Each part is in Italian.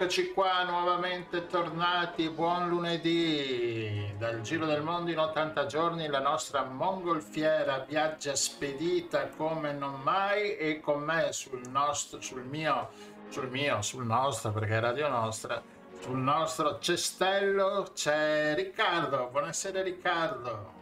Eccoci qua nuovamente tornati, buon lunedì. Dal Giro del Mondo in 80 giorni, la nostra mongolfiera viaggia spedita come non mai e con me sul nostro, sul mio, sul mio, sul nostro perché è Radio Nostra, sul nostro cestello c'è Riccardo, buonasera Riccardo.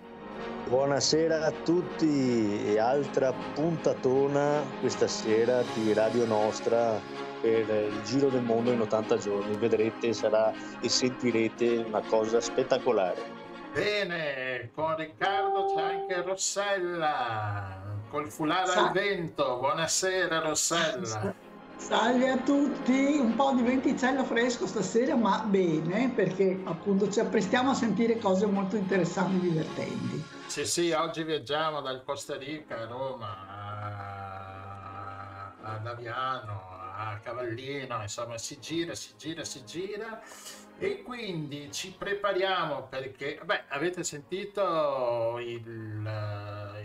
Buonasera a tutti e altra puntatona questa sera di Radio Nostra per il Giro del Mondo in 80 giorni. Vedrete sarà e sentirete una cosa spettacolare. Bene, con Riccardo c'è anche Rossella, col fulare Sa- al vento. Buonasera Rossella. Salve a tutti, un po' di venticello fresco stasera, ma bene, perché appunto ci apprestiamo a sentire cose molto interessanti e divertenti. Sì, sì, oggi viaggiamo dal Costa Rica a Roma, ad Aviano, cavallino, insomma si gira, si gira, si gira. E quindi ci prepariamo perché, beh, avete sentito il,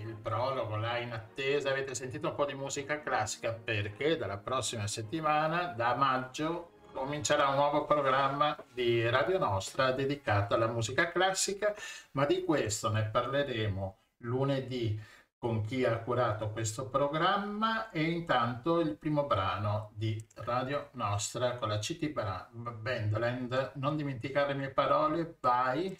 il prologo là in attesa, avete sentito un po' di musica classica? Perché dalla prossima settimana, da maggio, comincerà un nuovo programma di Radio Nostra dedicato alla musica classica, ma di questo ne parleremo lunedì con chi ha curato questo programma e intanto il primo brano di Radio Nostra con la CT Bandland. Non dimenticare le mie parole, vai.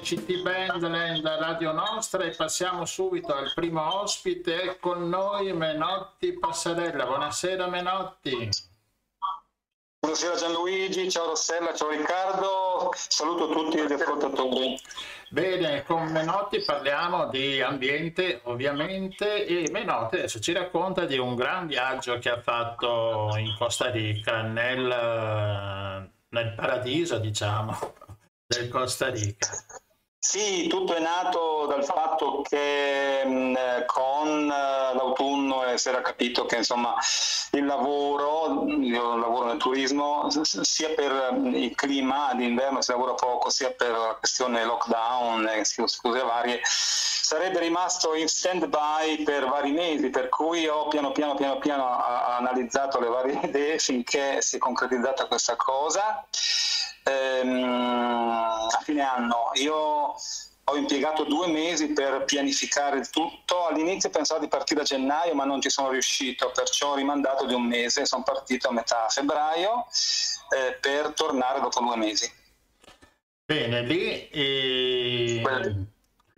CT Bandland Radio Nostra e passiamo subito al primo ospite con noi Menotti Passarella. Buonasera Menotti. Buonasera Gianluigi, ciao Rossella, ciao Riccardo, saluto tutti gli ascoltatori. Bene, con Menotti parliamo di ambiente ovviamente e Menotti adesso ci racconta di un gran viaggio che ha fatto in Costa Rica, nel, nel paradiso diciamo del Costa Rica. Sì, tutto è nato dal fatto che mh, con uh, l'autunno si era capito che insomma, il lavoro, io lavoro nel turismo, sia per il clima d'inverno si lavora poco, sia per la questione lockdown e scuse varie, sarebbe rimasto in stand by per vari mesi, per cui ho piano piano piano piano analizzato le varie idee finché si è concretizzata questa cosa ehm, a fine anno. Io ho impiegato due mesi per pianificare il tutto. All'inizio pensavo di partire a gennaio, ma non ci sono riuscito, perciò ho rimandato di un mese. Sono partito a metà febbraio eh, per tornare dopo due mesi. Bene, lì eh,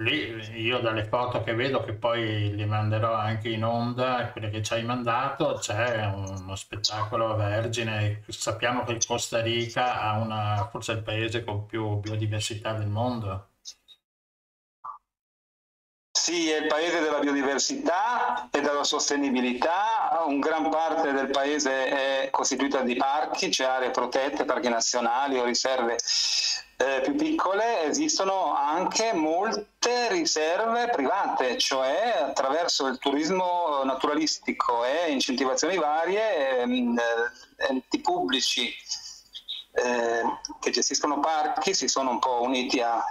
Lì io dalle foto che vedo, che poi li manderò anche in onda, quelle che ci hai mandato, c'è uno spettacolo vergine. Sappiamo che Costa Rica ha una, forse il paese con più biodiversità del mondo. Sì, è il paese della biodiversità e della sostenibilità. Un gran parte del paese è costituita di parchi, cioè aree protette, parchi nazionali o riserve eh, più piccole. Esistono anche molte riserve private, cioè attraverso il turismo naturalistico e incentivazioni varie, ehm, eh, enti pubblici eh, che gestiscono parchi si sono un po' uniti a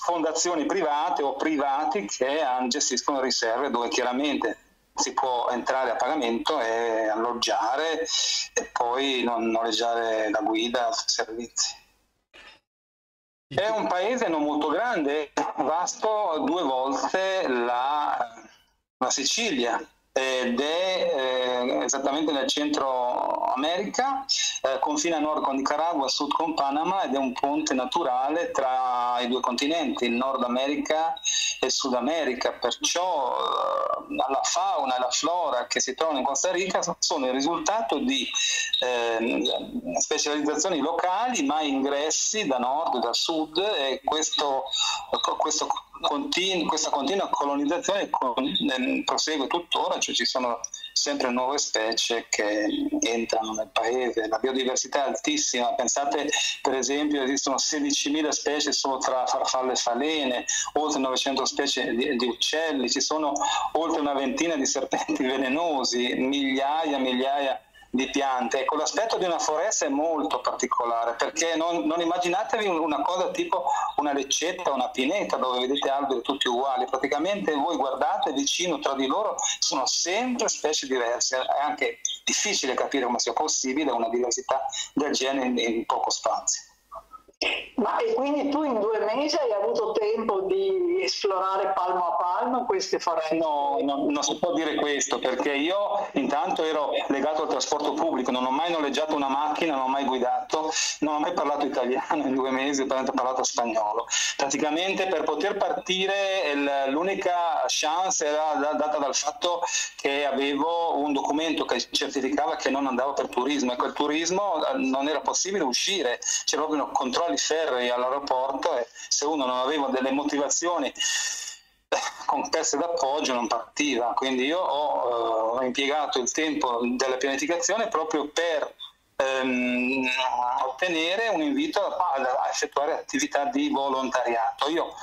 fondazioni private o privati che gestiscono riserve dove chiaramente si può entrare a pagamento e alloggiare e poi non noleggiare la guida, servizi. È un paese non molto grande, vasto due volte la, la Sicilia, ed è eh, esattamente nel centro America, eh, confina a nord con Nicaragua, a sud con Panama ed è un ponte naturale tra i due continenti, il Nord America e il Sud America, perciò eh, la fauna e la flora che si trovano in Costa Rica sono il risultato di ehm, specializzazioni locali ma ingressi da nord e da sud e questo, questo continu- questa continua colonizzazione con- prosegue tuttora, cioè ci sono sempre nuove specie che entrano nel paese, la biodiversità è altissima, pensate per esempio esistono 16.000 specie solo tra farfalle e falene, oltre 900 specie di, di uccelli, ci sono oltre una ventina di serpenti velenosi, migliaia e migliaia di piante. Ecco, l'aspetto di una foresta è molto particolare perché non, non, immaginatevi una cosa tipo una leccetta, una pineta dove vedete alberi tutti uguali, praticamente voi guardate vicino tra di loro sono sempre specie diverse, è anche difficile capire come sia possibile una diversità del genere in, in poco spazio. Ma e quindi tu in due mesi hai avuto tempo di esplorare palmo a palmo queste foreste? No, no, non si può dire questo perché io intanto ero legato al trasporto pubblico, non ho mai noleggiato una macchina, non ho mai guidato, non ho mai parlato italiano in due mesi, ho parlato spagnolo. Praticamente per poter partire l'unica chance era data dal fatto che avevo un documento che certificava che non andavo per turismo e quel turismo eh, non era possibile uscire, c'era proprio un controllo controlli ferrei all'aeroporto e se uno non aveva delle motivazioni eh, con pezzi d'appoggio non partiva. Quindi io ho, eh, impiegato il tempo della pianificazione proprio per ehm, ottenere un invito a, a, effettuare attività di volontariato. Io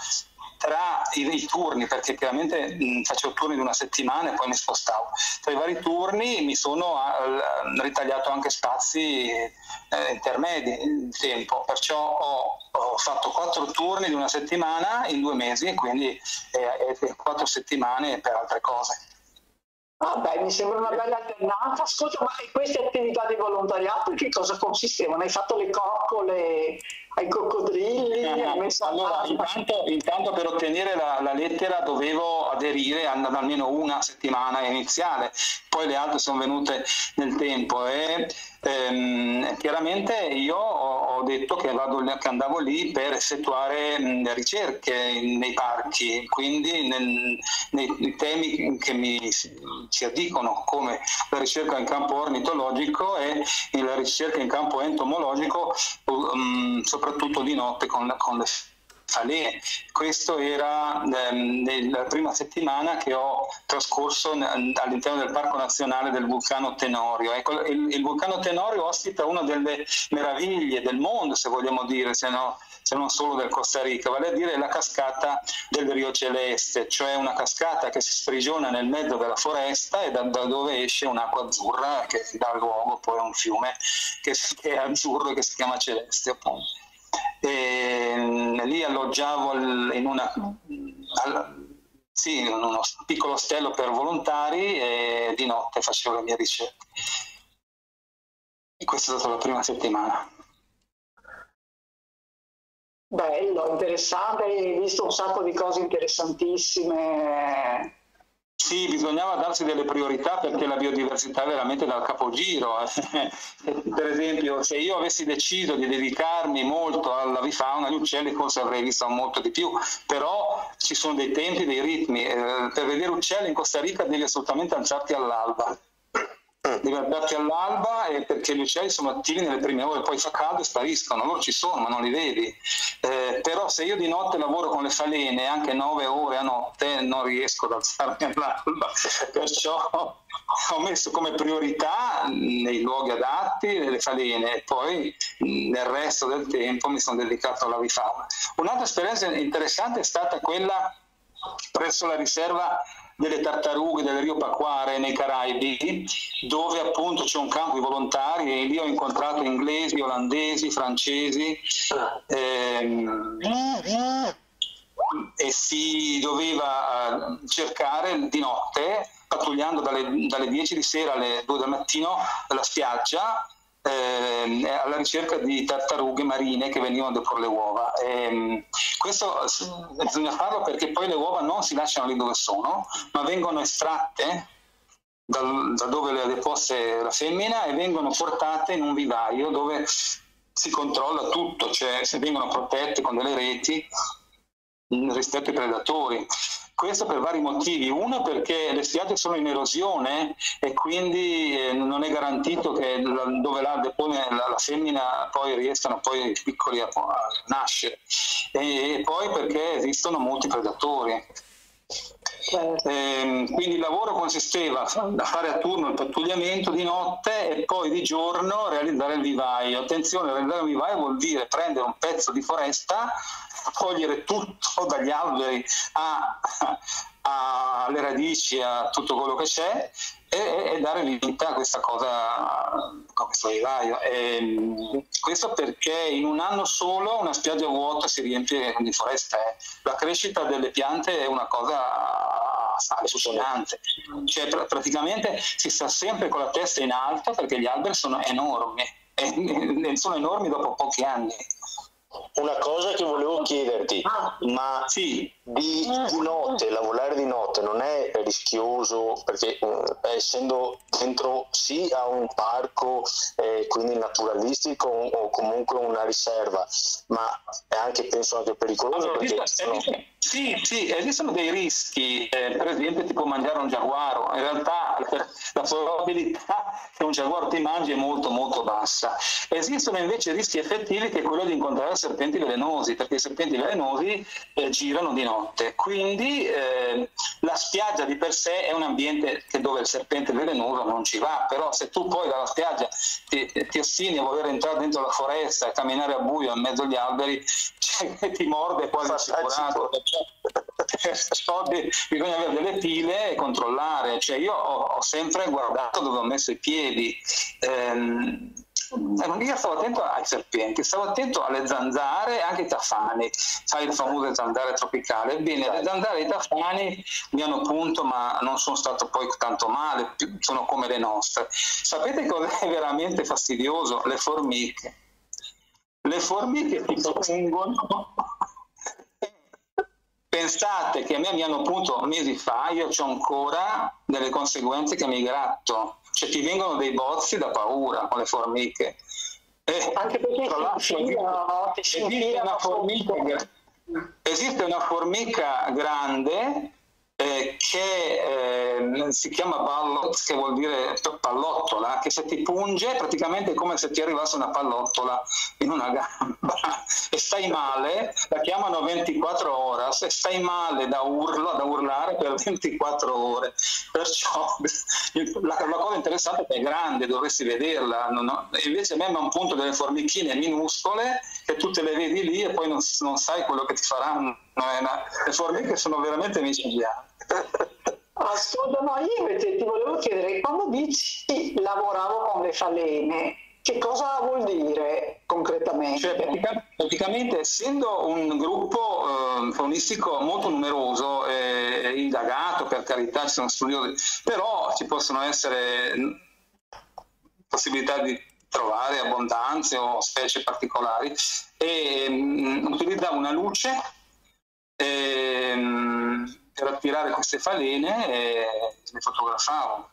tra i, i turni, perché chiaramente mh, facevo turni di una settimana e poi mi spostavo. Tra i vari turni mi sono uh, ritagliato anche spazi eh, intermedi di tempo, perciò ho, ho, fatto quattro turni di una settimana in due mesi e quindi eh, eh, quattro settimane per altre cose. Ah beh, mi sembra una bella alternanza. Ascolta, ma queste attività di volontariato che cosa consistevano? Hai fatto le coccole ai coccodrilli? Eh, allora, intanto, intanto, per ottenere la, la, lettera dovevo aderire ad almeno una settimana iniziale, poi le altre sono venute nel tempo e Ehm, chiaramente io ho, ho detto che, vado, che, andavo lì per effettuare mh, ricerche nei parchi, quindi nel, nei, nei, temi che mi si addicono come la ricerca in campo ornitologico e la ricerca in campo entomologico, um, soprattutto di notte con, con le Falè. Questo era ehm, nella prima settimana che ho trascorso all'interno del Parco Nazionale del vulcano Tenorio. Ecco, il, il, vulcano Tenorio ospita una delle meraviglie del mondo, se vogliamo dire, se, no, se non solo del Costa Rica, vale a dire la cascata del Rio Celeste, cioè una cascata che si sprigiona nel mezzo della foresta e da, da dove esce un'acqua azzurra che dà luogo poi a un fiume che, che è azzurro e che si chiama Celeste appunto e mm, lì alloggiavo in, una, sì, in uno piccolo ostello per volontari e di notte facevo le mie ricerche. E questa è stata la prima settimana. Bello, interessante, hai visto un sacco di cose interessantissime sì, bisognava darsi delle priorità perché la biodiversità è veramente dal capogiro. per esempio, se io avessi deciso di dedicarmi molto alla vifauna, agli uccelli, forse avrei visto molto di più, però ci sono dei tempi, dei ritmi. Eh, per vedere uccelli in Costa Rica devi assolutamente alzarti all'alba devi alzarti all'alba e perché gli uccelli sono attivi nelle prime ore, poi fa caldo e spariscono, loro ci sono ma non li vedi. Eh, però se io di notte lavoro con le falene anche 9 ore a notte non riesco ad alzarmi all'alba, perciò ho messo come priorità nei luoghi adatti le falene e poi nel resto del tempo mi sono dedicato alla vifauna. Un'altra esperienza interessante è stata quella presso la riserva delle tartarughe del Rio Paquare nei Caraibi, dove appunto c'è un campo di volontari e lì ho incontrato inglesi, olandesi, francesi ehm, e si doveva eh, cercare di notte, pattugliando dalle, dalle 10 di sera alle 2 del mattino, la spiaggia eh, alla ricerca di tartarughe marine che venivano a deporre le uova. E, ehm, questo bisogna farlo perché poi le uova non si lasciano lì dove sono, ma vengono estratte dal, da dove le ha deposte la femmina e vengono portate in un vivaio dove si controlla tutto, cioè se vengono protette con delle reti rispetto ai predatori. Questo per vari motivi. Uno perché le spiagge sono in erosione e quindi eh, non è garantito che dove la depone la, la femmina poi riescano poi i piccoli a, a nascere. E, e poi perché esistono molti predatori. Eh, quindi il lavoro consisteva a fare a turno il pattugliamento di notte e poi di giorno realizzare il vivaio. Attenzione, realizzare il vivaio vuol dire prendere un pezzo di foresta, togliere tutto dagli alberi alle radici, a tutto quello che c'è e, e dare vita a questa cosa, a questo vivaio. E, questo perché in un anno solo una spiaggia vuota si riempie di foresta. Eh. La crescita delle piante è una cosa allucinante. Cioè, pr- praticamente si sta sempre con la testa in alto perché gli alberi sono enormi e sono enormi dopo pochi anni. Una cosa che volevo chiederti, ah. ma sì. di, di, notte, lavorare di notte non è rischioso perché eh, essendo dentro sì a un parco, eh, quindi naturalistico o comunque una riserva, ma è anche penso anche pericoloso allora, perché... Sono... Sì, sì, esistono dei rischi, eh, per esempio ti può mangiare un giaguaro, in realtà la probabilità che un giaguaro ti mangi è molto molto bassa. Esistono invece rischi effettivi che è quello di incontrare serpenti velenosi, perché i serpenti velenosi eh, girano di notte, quindi eh, la spiaggia di per sé è un ambiente dove il serpente velenoso non ci va, però se tu poi dalla spiaggia ti, ti ostini a voler entrare dentro la foresta e camminare a buio in mezzo agli alberi, cioè, ti morde quasi assicurato perciò bisogna avere delle pile e controllare. Cioè io ho, ho, sempre guardato dove ho messo i piedi. Ehm, io stavo attento ai serpenti, stavo attento alle zanzare e anche ai tafani, sai le famose zanzare tropicali. Ebbene, le zanzare e i tafani mi hanno punto, ma non sono stato poi tanto male, sono come le nostre. Sapete cosa è veramente fastidioso? Le formiche. Le formiche ti propongono Pensate che a me mi hanno punto mesi fa, io ho ancora delle conseguenze che mi gratto, cioè ti vengono dei bozzi da paura con le formiche. E, Anche perché l'altro infilano, una formica, esiste una formica grande eh, che eh, si chiama ballot, che vuol dire pallottola, che se ti punge praticamente è come se ti arrivasse una pallottola in una gamba e stai male, la chiamano 24 ore, se stai male da urlo, da urlare per 24 ore. Perciò la, la cosa interessante è che è grande, dovresti vederla, no? invece a me a un punto delle formichine minuscole che tu te le vedi lì e poi non, non sai quello che ti faranno. Le formiche sono veramente micidiali. Ascolta, no, io invece ti volevo chiedere, quando dici lavoravo con le falene, che cosa vuol dire concretamente? Cioè, praticamente, essendo un gruppo eh, faunistico molto numeroso e indagato, per carità ci sono studiosi, però ci possono essere possibilità di trovare abbondanze o specie particolari e um, utilizzavo una luce e, um, per attirare queste falene e le fotografavo.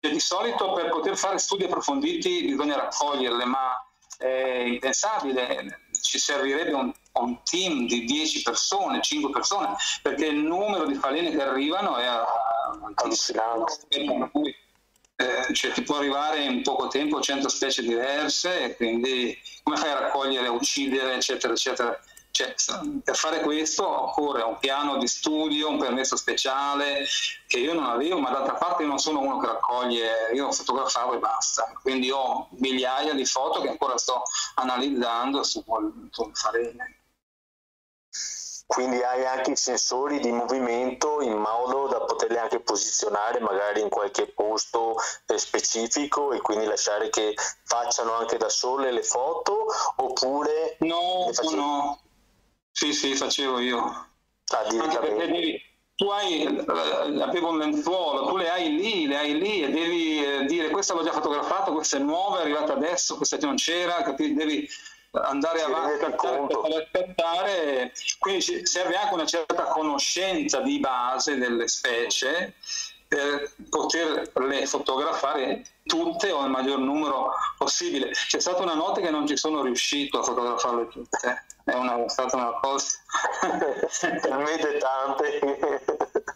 E di solito per poter fare studi approfonditi bisogna raccoglierle, ma è impensabile, ci servirebbe un, un team di 10 persone, 5 persone, perché il numero di falene che arrivano è allucinante. Eh, cioè ti può arrivare in poco tempo 100 specie diverse e quindi come fai a raccogliere, a uccidere, eccetera, eccetera. Cioè, per fare questo occorre un piano di studio, un permesso speciale che io non avevo, ma d'altra parte io non sono uno che raccoglie, io fotografavo e basta. Quindi ho migliaia di foto che ancora sto analizzando su, su farene. Quindi hai anche i sensori di movimento in modo da poterli anche posizionare magari in qualche posto eh, specifico e quindi lasciare che facciano anche da sole le foto oppure... No, no, sì, sì, facevo io. Ah, Anche perché devi, tu hai, eh, avevo un lenzuolo, tu le hai lì, le hai lì e devi eh, dire questa l'ho già fotografato, questa è nuova, è arrivata adesso, questa non c'era, capi? devi andare sì, avanti per aspettare, quindi serve anche una certa conoscenza di base delle specie per poterle fotografare tutte o il maggior numero possibile. C'è stata una notte che non ci sono riuscito a fotografarle tutte, è, una, è stata una cosa... Talmente tante.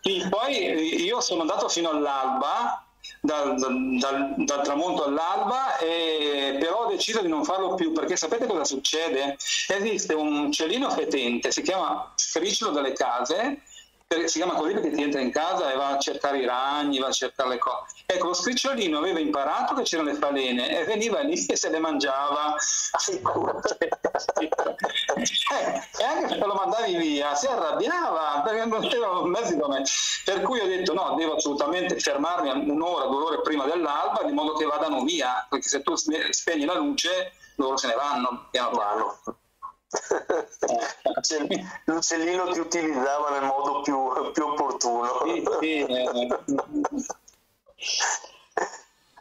sì, poi io sono andato fino all'alba dal, dal, dal, tramonto all'alba, e, però ho deciso di non farlo più perché sapete cosa succede? Esiste un uccellino fetente, si chiama scricciolo delle case, si chiama così perché ti entra in casa e va a cercare i ragni, va a cercare le cose. Ecco, lo scricciolino aveva imparato che c'erano le falene e veniva lì e se le mangiava. e anche se lo mandavi via si arrabbiava perché non c'erano mezzi come. Per cui ho detto no, devo assolutamente fermarmi un'ora, due ore prima dell'alba di modo che vadano via, perché se tu spegni la luce loro se ne vanno piano piano l'uccellino ti utilizzava nel modo più, più opportuno.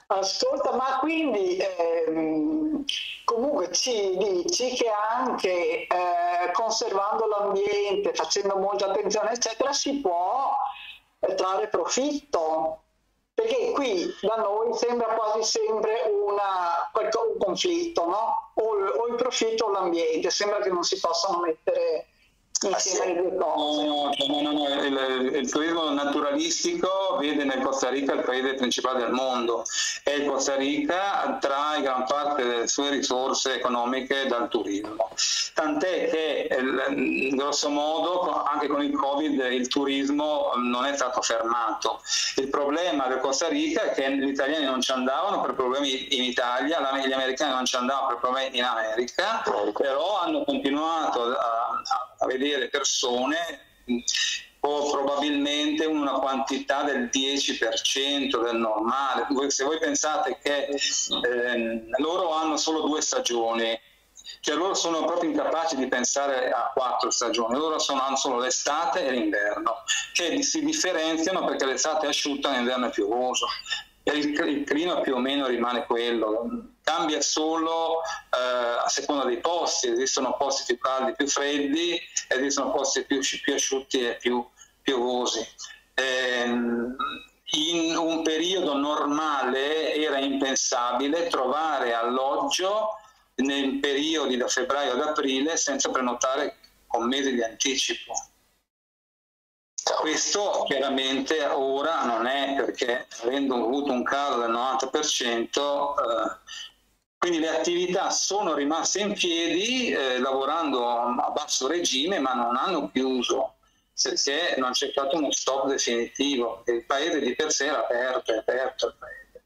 Ascolta, ma quindi ehm, comunque ci dici che anche eh, conservando l'ambiente, facendo molta attenzione, eccetera, si può trarre profitto perché qui da noi sembra quasi sempre una, un conflitto, no? o, o il profitto o l'ambiente, sembra che non si possano mettere insieme le due cose. No, no, no, il, il, turismo naturalistico vede nel Costa Rica il paese principale del mondo e il Costa Rica trae gran parte delle sue risorse economiche dal turismo. Tant'è che grosso modo anche con il Covid il turismo non è stato fermato. Il problema del Costa Rica è che gli italiani non ci andavano per problemi in Italia, gli americani non ci andavano per problemi in America, però hanno continuato a, a vedere vedere persone o probabilmente una quantità del 10% del normale. Se voi pensate che eh, loro hanno solo due stagioni, cioè loro sono proprio incapaci di pensare a quattro stagioni, loro sono, hanno solo l'estate e l'inverno, che si differenziano perché l'estate è asciutta e l'inverno è piovoso il, il clima più o meno rimane quello, cambia solo eh, a seconda dei posti, esistono posti più caldi, più freddi, esistono posti più, più asciutti e più piovosi. Eh, in un periodo normale era impensabile trovare alloggio nei periodi da febbraio ad aprile senza prenotare con mesi di anticipo. Questo chiaramente ora non è perché avendo avuto un calo del 90%, eh, quindi le attività sono rimaste in piedi eh, lavorando a basso regime ma non hanno chiuso perché non c'è stato uno stop definitivo. Il paese di per sé era aperto, è aperto il paese.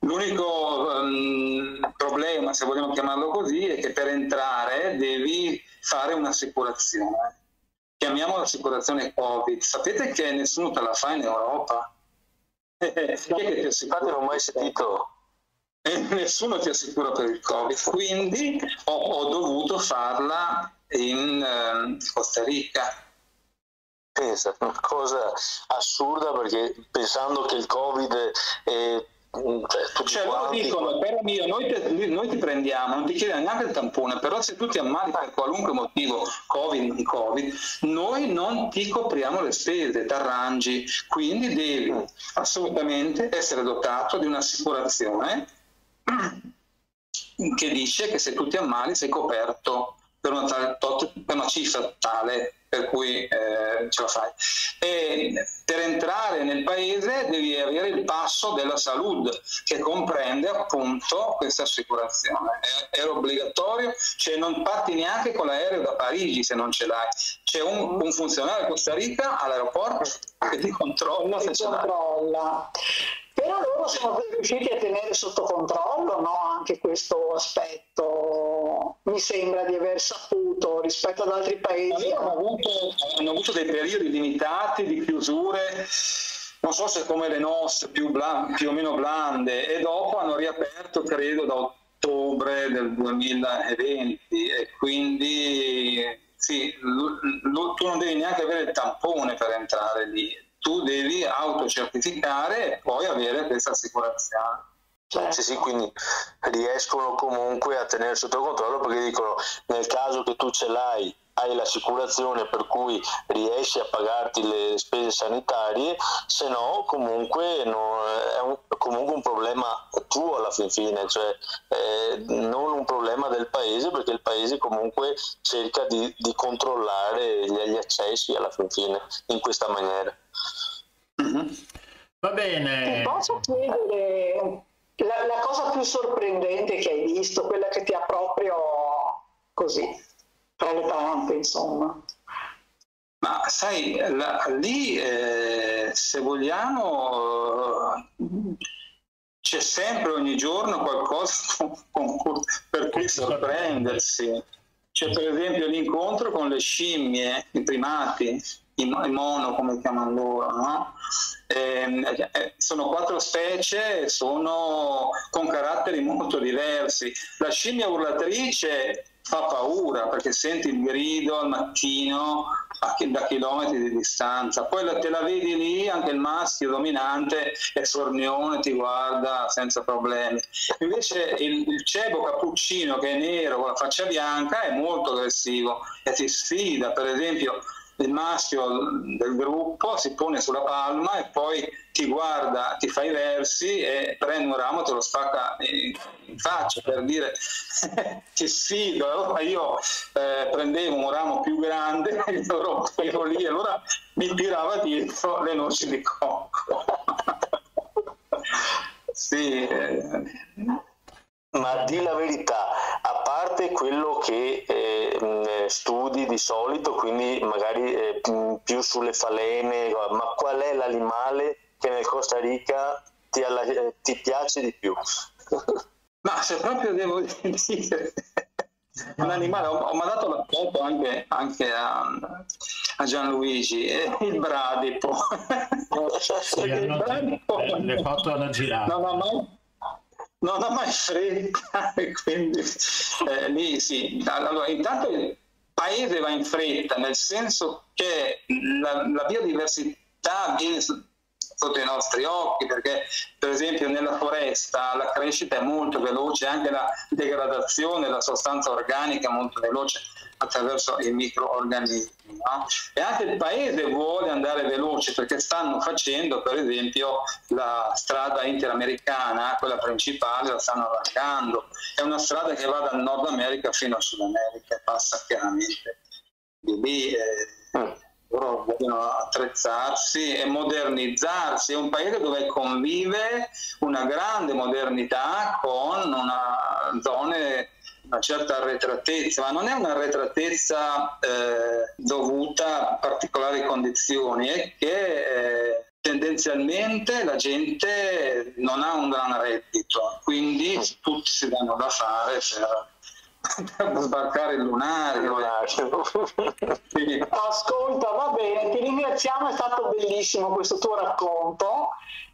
L'unico um, problema, se vogliamo chiamarlo così, è che per entrare devi fare un'assicurazione. Chiamiamola assicurazione Covid. Sapete che nessuno te la fa in Europa? Chi è che ti assicura? non ho mai sentito. Nessuno ti assicura per il Covid, quindi ho, ho dovuto farla in eh, Costa Rica. Pensa, una cosa assurda perché pensando che il Covid è cioè, cioè loro dicono però mio noi, te, noi, ti prendiamo non ti chiediamo neanche il tampone però se tu ti ammali per qualunque motivo covid non covid noi non ti copriamo le spese ti arrangi quindi devi assolutamente essere dotato di un'assicurazione che dice che se tu ti ammali sei coperto per una, tale, per una cifra tale per cui eh, ce la fai. E per entrare nel paese devi avere il passo della salute che comprende appunto questa assicurazione. È, è obbligatorio, cioè non parti neanche con l'aereo da Parigi se non ce l'hai. C'è un, un funzionario a Costa Rica all'aeroporto che ti controlla se ce l'hai. Però loro sono riusciti a tenere sotto controllo no? anche questo aspetto, mi sembra di aver saputo rispetto ad altri paesi. Hanno avuto, hanno avuto dei periodi limitati di chiusure non so se come le nostre, più, blan- più, o meno blande, e dopo hanno riaperto, credo, da ottobre del 2020 e quindi sì, tu non devi neanche avere il tampone per entrare lì, tu devi autocertificare e poi avere questa assicurazione. Certo. Sì, sì, quindi riescono comunque a tenere sotto controllo perché dicono nel caso che tu ce l'hai hai l'assicurazione per cui riesci a pagarti le spese sanitarie, se no comunque no, è un, comunque un problema tuo alla fin fine, cioè eh, non un problema del paese perché il paese comunque cerca di, di controllare gli, gli, accessi alla fin fine in questa maniera. Mm-hmm. Va bene. Ti posso chiedere la, la cosa più sorprendente che hai visto, quella che ti ha proprio così tra le tante, insomma. Ma sai, la, lì eh, se vogliamo c'è sempre ogni giorno qualcosa con, con, per cui sorprendersi. C'è per esempio l'incontro con le scimmie, i primati, i, mono come chiamano loro, no? eh, eh, sono quattro specie, sono con caratteri molto diversi. La scimmia urlatrice fa paura perché senti il grido al mattino da chilometri di distanza, poi te la vedi lì, anche il maschio dominante è sornione, ti guarda senza problemi. Invece il, il cebo cappuccino che è nero con la faccia bianca è molto aggressivo e ti sfida, per esempio il maschio del gruppo si pone sulla palma e poi ti guarda, ti fa i versi e prende un ramo e te lo spacca in faccia per dire che sfido. Allora io eh, prendevo un ramo più grande e lo rompevo lì allora mi tirava dietro le noci di cocco. sì. Eh. Ma di la verità, a parte quello che eh, studi di solito, quindi magari eh, più sulle falene, ma qual è l'animale che nel Costa Rica ti, alla, ti piace di più? Ma se proprio devo dire un animale, ho, ho mandato la foto anche, anche a, a, Gianluigi, eh, il bradipo. Sì, il bradipo le, le foto hanno girato. Non ha mai, non ha mai fretta e quindi eh, lì sì. Allora, intanto il paese va in fretta, nel senso che la, la biodiversità viene sotto i nostri occhi, perché per esempio nella foresta la crescita è molto veloce, anche la degradazione della sostanza organica è molto veloce. Attraverso i microorganismi. No? E anche il paese vuole andare veloce perché stanno facendo per esempio la strada interamericana, quella principale, la stanno allargando. È una strada che va dal Nord America fino al Sud America e passa chiaramente di lì. Eh, mm loro vogliono attrezzarsi e modernizzarsi. È un paese dove convive una grande modernità con una zone una certa arretratezza, ma non è un'arretratezza eh, dovuta a particolari condizioni, è che eh, tendenzialmente la gente non ha un gran reddito, quindi tutti si danno da fare per sbarcare il lunario. sì. Ascolta, va bene, ti ringraziamo, è stato bellissimo questo tuo racconto.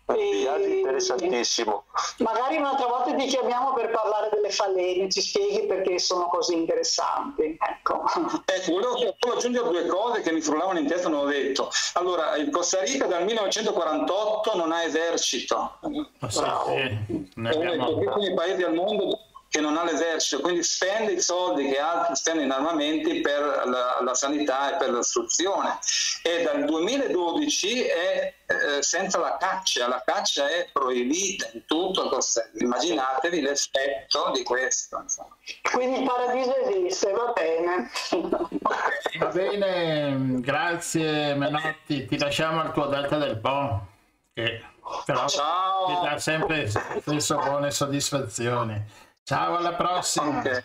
E... interessantissimo. Magari un'altra volta ti chiamiamo per parlare delle falene, ci spieghi perché sono così interessanti. Ecco. Ecco, volevo solo aggiungere due cose che mi frullavano in testa, non ho detto. Allora, il Costa Rica dal 1948 non ha esercito. Oh, sì, sì. È uno dei pochissimi paesi al mondo che non ha l'esercito, quindi spende i soldi che altri spendono in armamenti per la, la sanità e per l'istruzione. E dal 2012 è eh, senza la caccia, la caccia è proibita in tutto il Costa Immaginatevi l'effetto di questo. Insomma. Quindi il paradiso esiste, va bene. Va bene, grazie Menotti, ti lasciamo al tuo Delta del Po, che però Ciao. ti dà sempre stesso buone soddisfazioni. Ciao, alla prossima. Okay.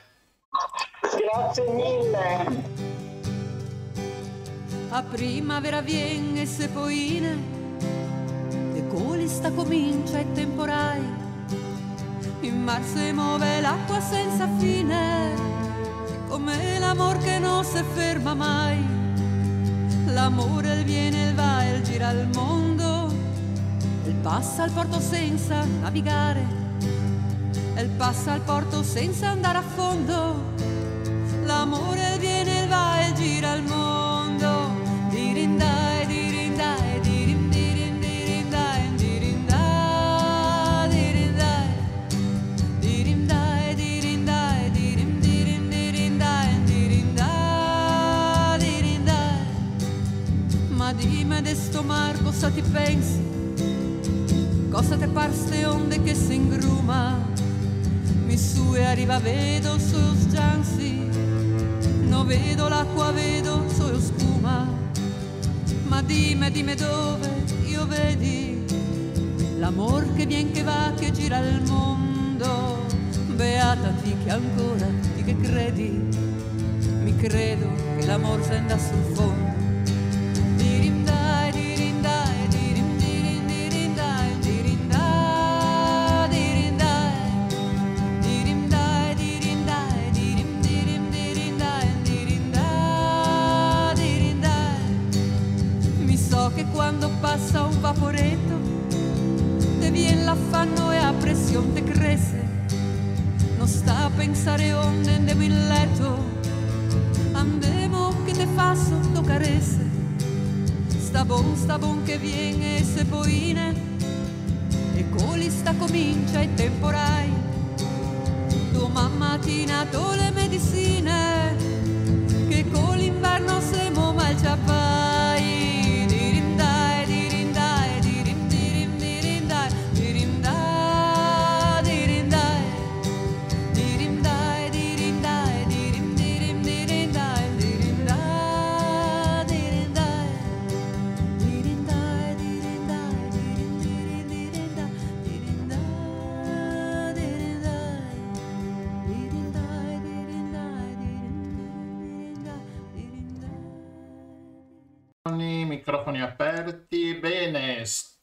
Grazie mille. A primavera viene se poine, e colista comincia e temporai. In mar si muove l'acqua senza fine, come l'amor che non si ferma mai. L'amore il viene, il va e il gira il mondo, il passa al porto senza navigare e passa al porto senza andare a fondo. L'amore viene e va e gira il mondo. Dirindai, dirindai, dirim, dirim, dirindai, dirindai, dirindai. Dirindai, dirindai, dirim, dirindai, dirindai, dirindai. Ma dimmi de sto mar cosa ti pensi? Cosa te par ste onde che si ingruma? Mi su e arriva, vedo solo sgiansi, non vedo l'acqua, vedo solo spuma, ma dimmi, dimmi dove io vedi l'amor che vien che va, che gira il mondo, beata ti che ancora, ti che credi, mi credo che l'amor senda sul fondo passa un vaporetto, te viene l'affanno e a pressione te cresce. Non sta a pensare onde andiamo in letto, andiamo che te fa sotto caresse. Sta bon, sta bon che viene se poine, e coli sta comincia e temporai. Domani mattina to le medicine, che con l'inverno siamo mal ciappai.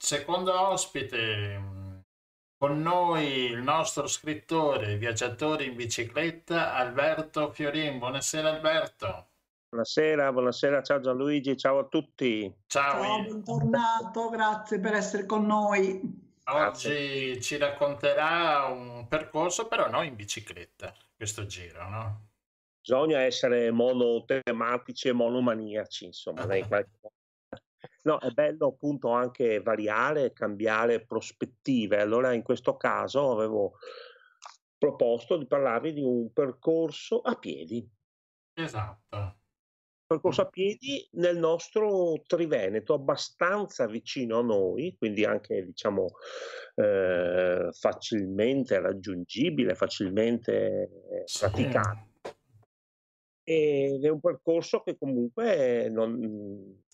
Secondo ospite con noi il nostro scrittore, viaggiatore in bicicletta, Alberto Fiorin. Buonasera Alberto. Buonasera, buonasera, ciao Gianluigi, ciao a tutti. Ciao, ciao bentornato, grazie per essere con noi. Oggi grazie. ci racconterà un percorso, però non in bicicletta, questo giro, no? Bisogna essere monotematici e monomaniaci, insomma, in qualche modo No, è bello appunto anche variare, cambiare prospettive. Allora in questo caso avevo proposto di parlarvi di un percorso a piedi. Esatto. Percorso a piedi nel nostro Triveneto, abbastanza vicino a noi, quindi anche diciamo eh, facilmente raggiungibile, facilmente praticabile. Ed è un percorso che comunque non,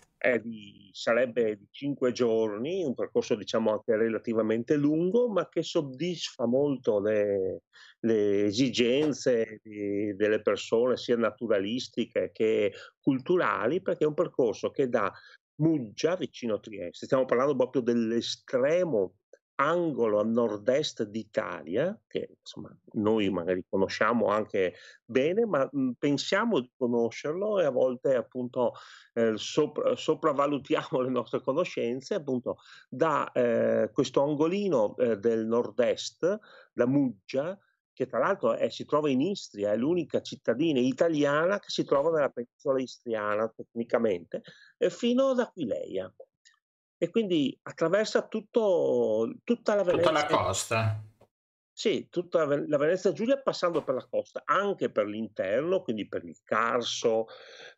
di, sarebbe di cinque giorni, un percorso diciamo anche relativamente lungo, ma che soddisfa molto le, le esigenze di, delle persone, sia naturalistiche che culturali, perché è un percorso che da Muggia, vicino a Trieste, stiamo parlando proprio dell'estremo angolo a nord-est d'Italia, che insomma noi magari conosciamo anche bene, ma mh, pensiamo di conoscerlo e a volte appunto eh, sopra, sopravvalutiamo le nostre conoscenze, appunto da eh, questo angolino eh, del nord-est, da Muggia, che tra l'altro è, si trova in Istria, è l'unica cittadina italiana che si trova nella penisola istriana tecnicamente, fino ad Aquileia e quindi attraversa tutto, tutta la Venezia. Tutta la costa. Sì, tutta la Venezia Giulia passando per la costa, anche per l'interno, quindi per il Carso,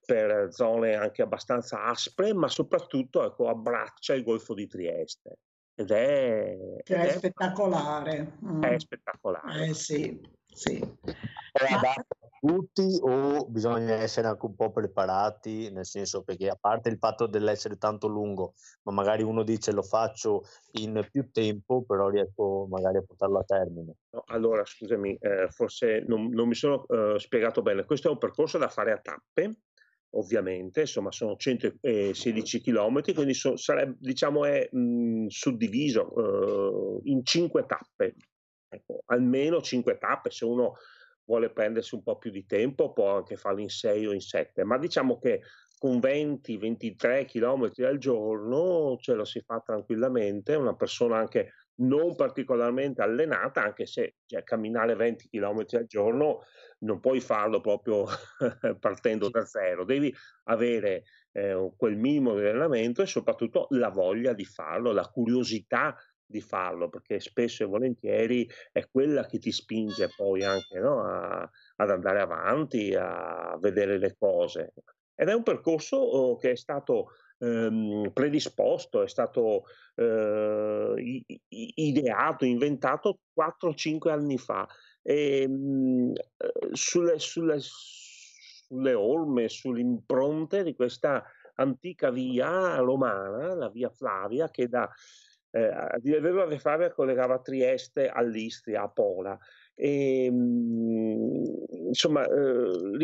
per zone anche abbastanza aspre, ma soprattutto ecco, abbraccia il Golfo di Trieste. Ed è, che è, è spettacolare. È spettacolare. Eh sì, sì. È adatto a tutti o bisogna essere anche un po' preparati, nel senso perché a parte il fatto dell'essere tanto lungo, ma magari uno dice lo faccio in più tempo, però riesco magari a portarlo a termine. Allora, scusami, eh, forse non, non, mi sono eh, spiegato bene. Questo è un percorso da fare a tappe, ovviamente, insomma sono 116 km, quindi so, sarebbe, diciamo è mh, suddiviso eh, in cinque tappe, ecco, almeno cinque tappe, se uno vuole prendersi un po' più di tempo può anche farlo in 6 o in 7, ma diciamo che con 20-23 km al giorno ce lo si fa tranquillamente, una persona anche non particolarmente allenata, anche se cioè, camminare 20 km al giorno non puoi farlo proprio partendo da zero, devi avere eh, quel minimo di allenamento e soprattutto la voglia di farlo, la curiosità di farlo, perché spesso e volentieri è quella che ti spinge poi anche no, a, ad andare avanti, a vedere le cose. Ed è un percorso oh, che è stato ehm, predisposto, è stato eh, ideato, inventato 4-5 anni fa. E, ehm, mh, sulle, sulle, sulle orme, sulle impronte di questa antica via romana, la via Flavia, che da eh, a dire il vero la Flavia collegava Trieste all'Istria, a Pola. E, mh, insomma, eh,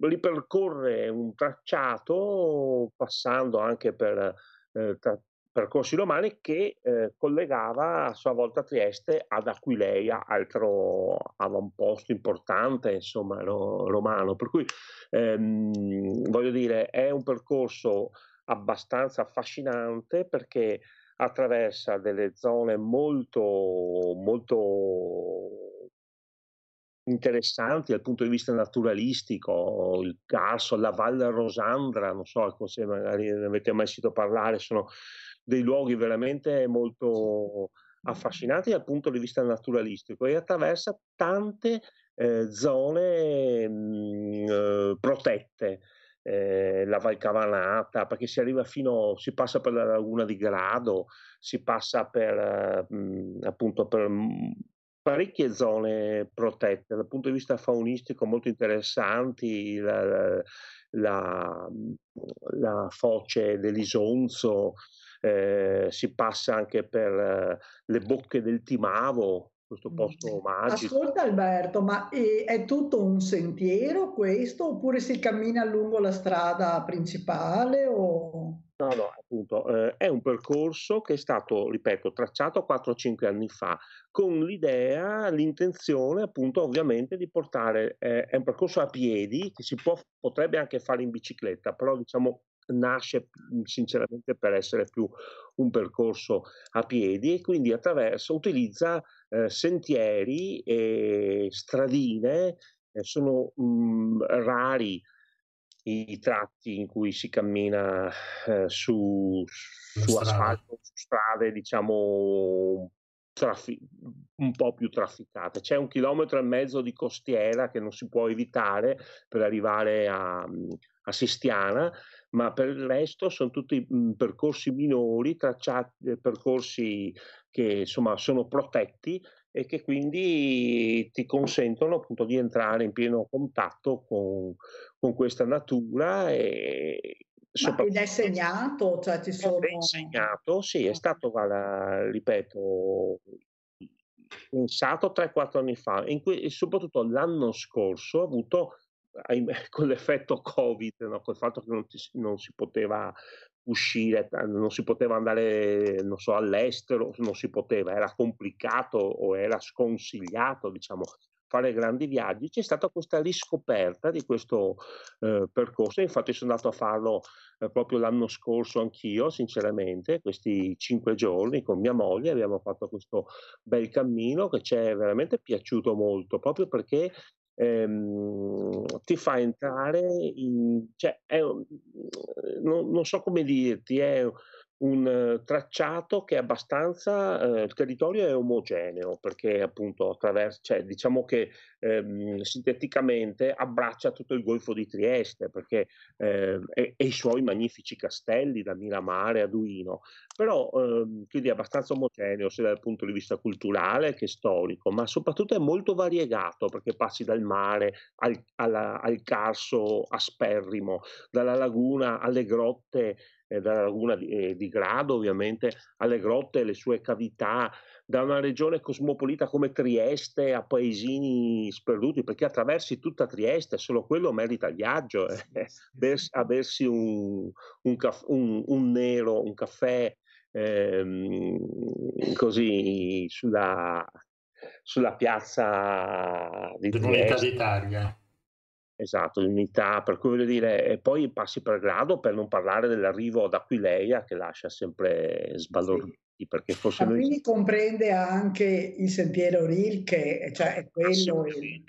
ripercorre eh, un tracciato passando anche per eh, tra, percorsi romani che eh, collegava a sua volta Trieste ad Aquileia, altro avamposto importante insomma, ro, romano. Per cui ehm, voglio dire, è un percorso abbastanza affascinante perché attraversa delle zone molto, molto interessanti dal punto di vista naturalistico, il Carso, la Valle Rosandra, non so se magari ne avete mai sentito parlare, sono dei luoghi veramente molto affascinanti dal punto di vista naturalistico e attraversa tante eh, zone mh, eh, protette eh, la Valcavanata, perché si arriva fino, si passa per la laguna di Grado, si passa per mh, appunto per mh, parecchie zone protette. Dal punto di vista faunistico molto interessanti, la, la, la foce dell'Isonzo, eh, si passa anche per eh, le bocche del Timavo, questo posto magico. Ascolta Alberto, ma è, è, tutto un sentiero questo oppure si cammina lungo la strada principale? O... No, no, appunto, eh, è un percorso che è stato, ripeto, tracciato 4-5 anni fa con l'idea, l'intenzione appunto ovviamente di portare, eh, è un percorso a piedi che si può, potrebbe anche fare in bicicletta, però diciamo nasce mhmm, sinceramente per essere più un percorso a piedi e quindi attraverso utilizza eh, sentieri e stradine, eh, sono mh, mhmm, rari i tratti in cui si cammina eh, su, su asfalto, su strade diciamo traffi- un po' più trafficate. C'è un chilometro e mezzo di costiera che non si può evitare per arrivare a, a Sistiana, ma per il resto sono tutti mh, percorsi minori, tracciati, eh, percorsi che insomma sono protetti e che quindi ti consentono appunto di entrare in pieno contatto con, con questa natura e ed è segnato? Cioè ci sono... È segnato, sì, è stato, guarda, ripeto, pensato 3-4 anni fa e, que- e, soprattutto l'anno scorso ho avuto, ahimè, con l'effetto Covid, no? col fatto che non, ti, non si poteva uscire, non si poteva andare, non so, all'estero, non si poteva, era complicato o era sconsigliato, diciamo, fare grandi viaggi, c'è stata questa riscoperta di questo eh, percorso. Infatti sono andato a farlo eh, proprio l'anno scorso anch'io, sinceramente, questi cinque giorni con mia moglie abbiamo fatto questo bel cammino che ci è veramente piaciuto molto, proprio perché ehm, ti fa entrare in... Cioè, è, non, non so come dirti, è un eh, tracciato che è abbastanza, eh, il territorio è omogeneo perché appunto attraverso, cioè, diciamo che ehm, sinteticamente abbraccia tutto il Golfo di Trieste perché, eh, e, e, i suoi magnifici castelli da Miramare a Duino, però ehm, quindi è abbastanza omogeneo sia dal punto di vista culturale che storico, ma soprattutto è molto variegato perché passi dal mare al, alla, al carso asperrimo, dalla laguna alle grotte eh, dalla laguna di, eh, di, Grado ovviamente alle grotte le sue cavità, da una regione cosmopolita come Trieste a paesini sperduti, perché attraversi tutta Trieste, solo quello merita il viaggio, eh. Bers, a bersi un, un, caff, un, un, nero, un caffè ehm, così sulla, sulla piazza di Dell'Unità d'Italia Esatto, l'unità, per cui voglio dire, e poi passi per grado per non parlare dell'arrivo ad Aquileia che lascia sempre sbalorditi. Sì. Perché forse Ma noi... quindi comprende anche il sentiero Rilke, cioè è quello.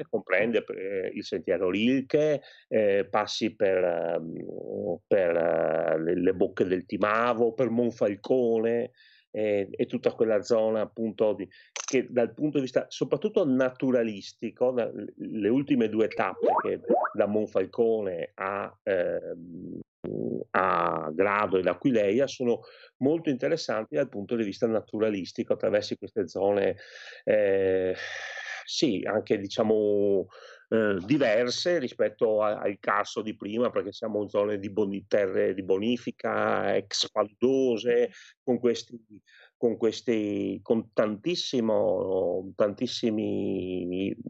Comprende eh, il sentiero Rilke, eh, passi per, ehm, per le, le, bocche del Timavo, per Monfalcone, e, e tutta quella zona appunto di, che dal punto di vista soprattutto naturalistico, le ultime due tappe che da Monfalcone a, eh, a Grado ed Aquileia sono molto interessanti dal punto di vista naturalistico attraverso queste zone, eh, sì, anche diciamo eh, diverse rispetto a, al Carso di prima, perché siamo in zone di, boni, terre di bonifica, ex paldose, con questi, con questi, con tantissimi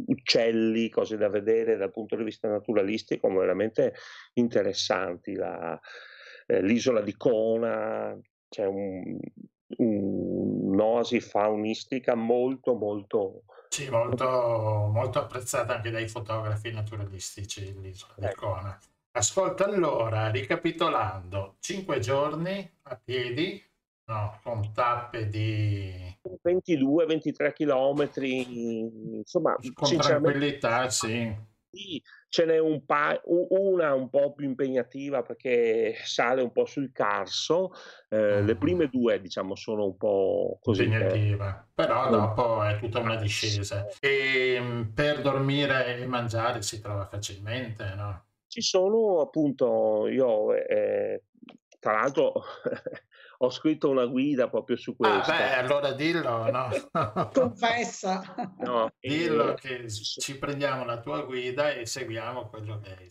uccelli, cose da vedere dal punto di vista naturalistico, veramente interessanti. La, eh, l'isola di Kona, c'è un, un'oasi faunistica molto molto sì, molto, molto apprezzata anche dai fotografi naturalistici l'isola di ecco. Kona. Ascolta allora, ricapitolando, 5 giorni a piedi, no, con tappe di 22-23 chilometri, insomma, con tranquillità, sì sì, ce n'è un pa- una un po' più impegnativa perché sale un po' sul carso, eh, le mm. prime due diciamo sono un po' così. Impegnativa, eh. però dopo è tutta una discesa. E mm, per dormire e mangiare si trova facilmente, no? Ci sono appunto, io eh, tra l'altro ho scritto una guida proprio su questo. Ah, beh, allora dillo, no? Confessa. No, dillo eh, che ci prendiamo la tua guida e seguiamo quello che hai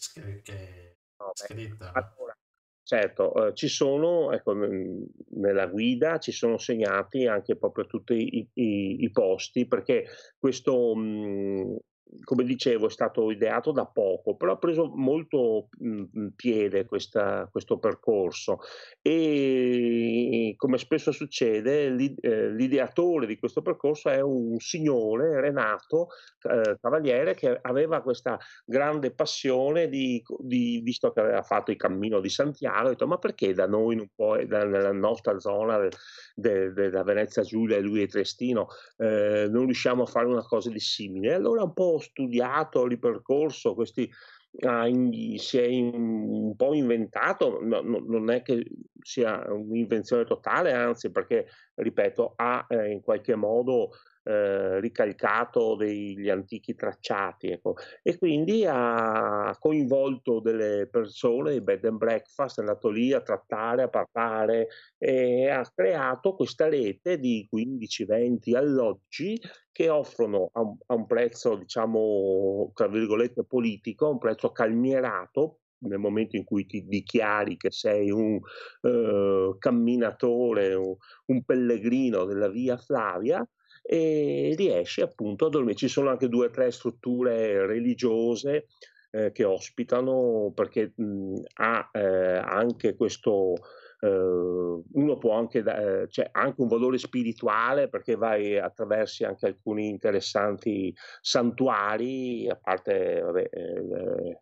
no, scritto. Allora, certo, eh, ci sono, ecco, nella guida ci sono segnati anche proprio tutti i, i, i posti, perché questo mh, come dicevo, è stato ideato da poco, però ha preso molto mh, piede questa, questo percorso e come spesso succede eh, l'ideatore di questo percorso è un signore, Renato eh, Cavaliere, che aveva questa grande passione di, di, visto che aveva fatto il cammino di Santiago, ha detto ma perché da noi non può, nella nostra zona de, de, da Venezia Giulia e lui e Trestino eh, non riusciamo a fare una cosa di simile? Allora un po' studiato, ripercorso questi in, si è in, un po' inventato, no, no, non è che sia un'invenzione totale, anzi perché, ripeto, ha eh, in qualche modo eh, ricalcato degli antichi tracciati ecco. e quindi ha coinvolto delle persone bed and breakfast, è andato lì a trattare, a parlare e ha creato questa rete di 15-20 alloggi che offrono a un, a un prezzo diciamo tra virgolette politico, un prezzo calmierato nel momento in cui ti dichiari che sei un uh, camminatore, un, un, pellegrino della via Flavia, e riesci appunto a dormire. Ci sono anche due o tre strutture religiose eh, che ospitano perché mh, ha eh, anche questo eh, uno può anche eh, c'è anche un valore spirituale perché vai attraverso anche alcuni interessanti santuari a parte vabbè, eh,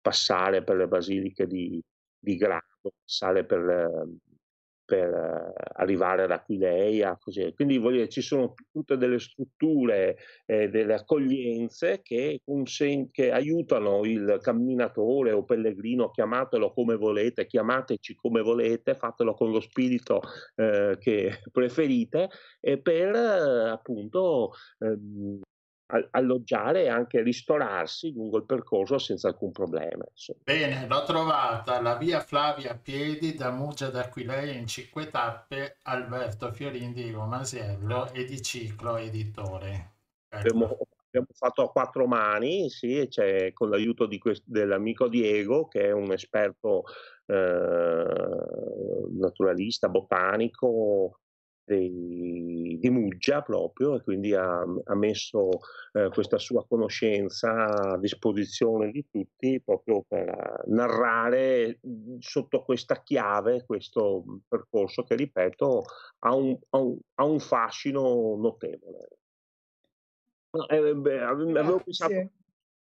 passare per le basiliche di, di Grado passare per per eh, arrivare ad Aquileia, così. Quindi dire, ci sono tutte delle strutture, eh, delle accoglienze che, consen- che, aiutano il camminatore o pellegrino, chiamatelo come volete, chiamateci come volete, fatelo con lo spirito eh, che preferite, per eh, appunto ehm, alloggiare e anche ristorarsi lungo il percorso senza alcun problema. Insomma. Bene, l'ho trovata la via Flavia a piedi da Muggia d'Aquileia in cinque tappe, Alberto Fiorin di Romasiello e di Ciclo Editore. Ecco. Abbiamo, abbiamo, fatto a quattro mani, sì, c'è con l'aiuto quest- dell'amico Diego che è un esperto eh, naturalista, botanico, di Muggia proprio e quindi ha, ha messo eh, questa sua conoscenza a disposizione di tutti proprio per narrare sotto questa chiave questo percorso che ripeto ha un, ha un, ha un fascino notevole. Eh, beh, avevo pensato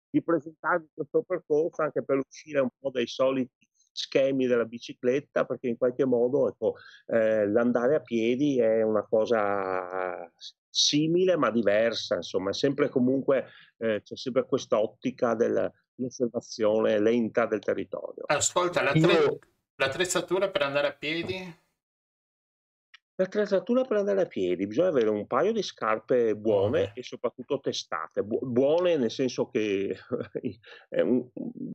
di presentare questo percorso anche per uscire un po' dai soliti schemi della bicicletta perché in qualche modo ecco, eh, l'andare a piedi è una cosa simile ma diversa, insomma, è sempre comunque eh, c'è sempre questa ottica dell'osservazione lenta del territorio. Ascolta, l'attre- l'attrezzatura per andare a piedi? L'attrezzatura per andare a piedi, bisogna avere un paio di scarpe buone Buone. e soprattutto testate. Bu- buone nel senso che è un-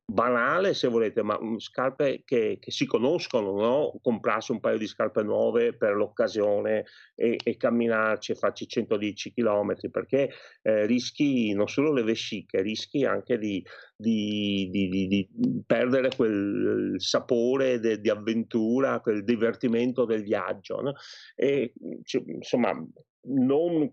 banale se volete, ma mm, scarpe che, che si conoscono, no? Comprarsi un paio di scarpe nuove per l'occasione e, e camminarci e farci 110 km perché eh, rischi non solo le vesciche, rischi anche di, di, di, di, di perdere quel sapore de, di avventura, quel divertimento del viaggio. No? E, insomma, non,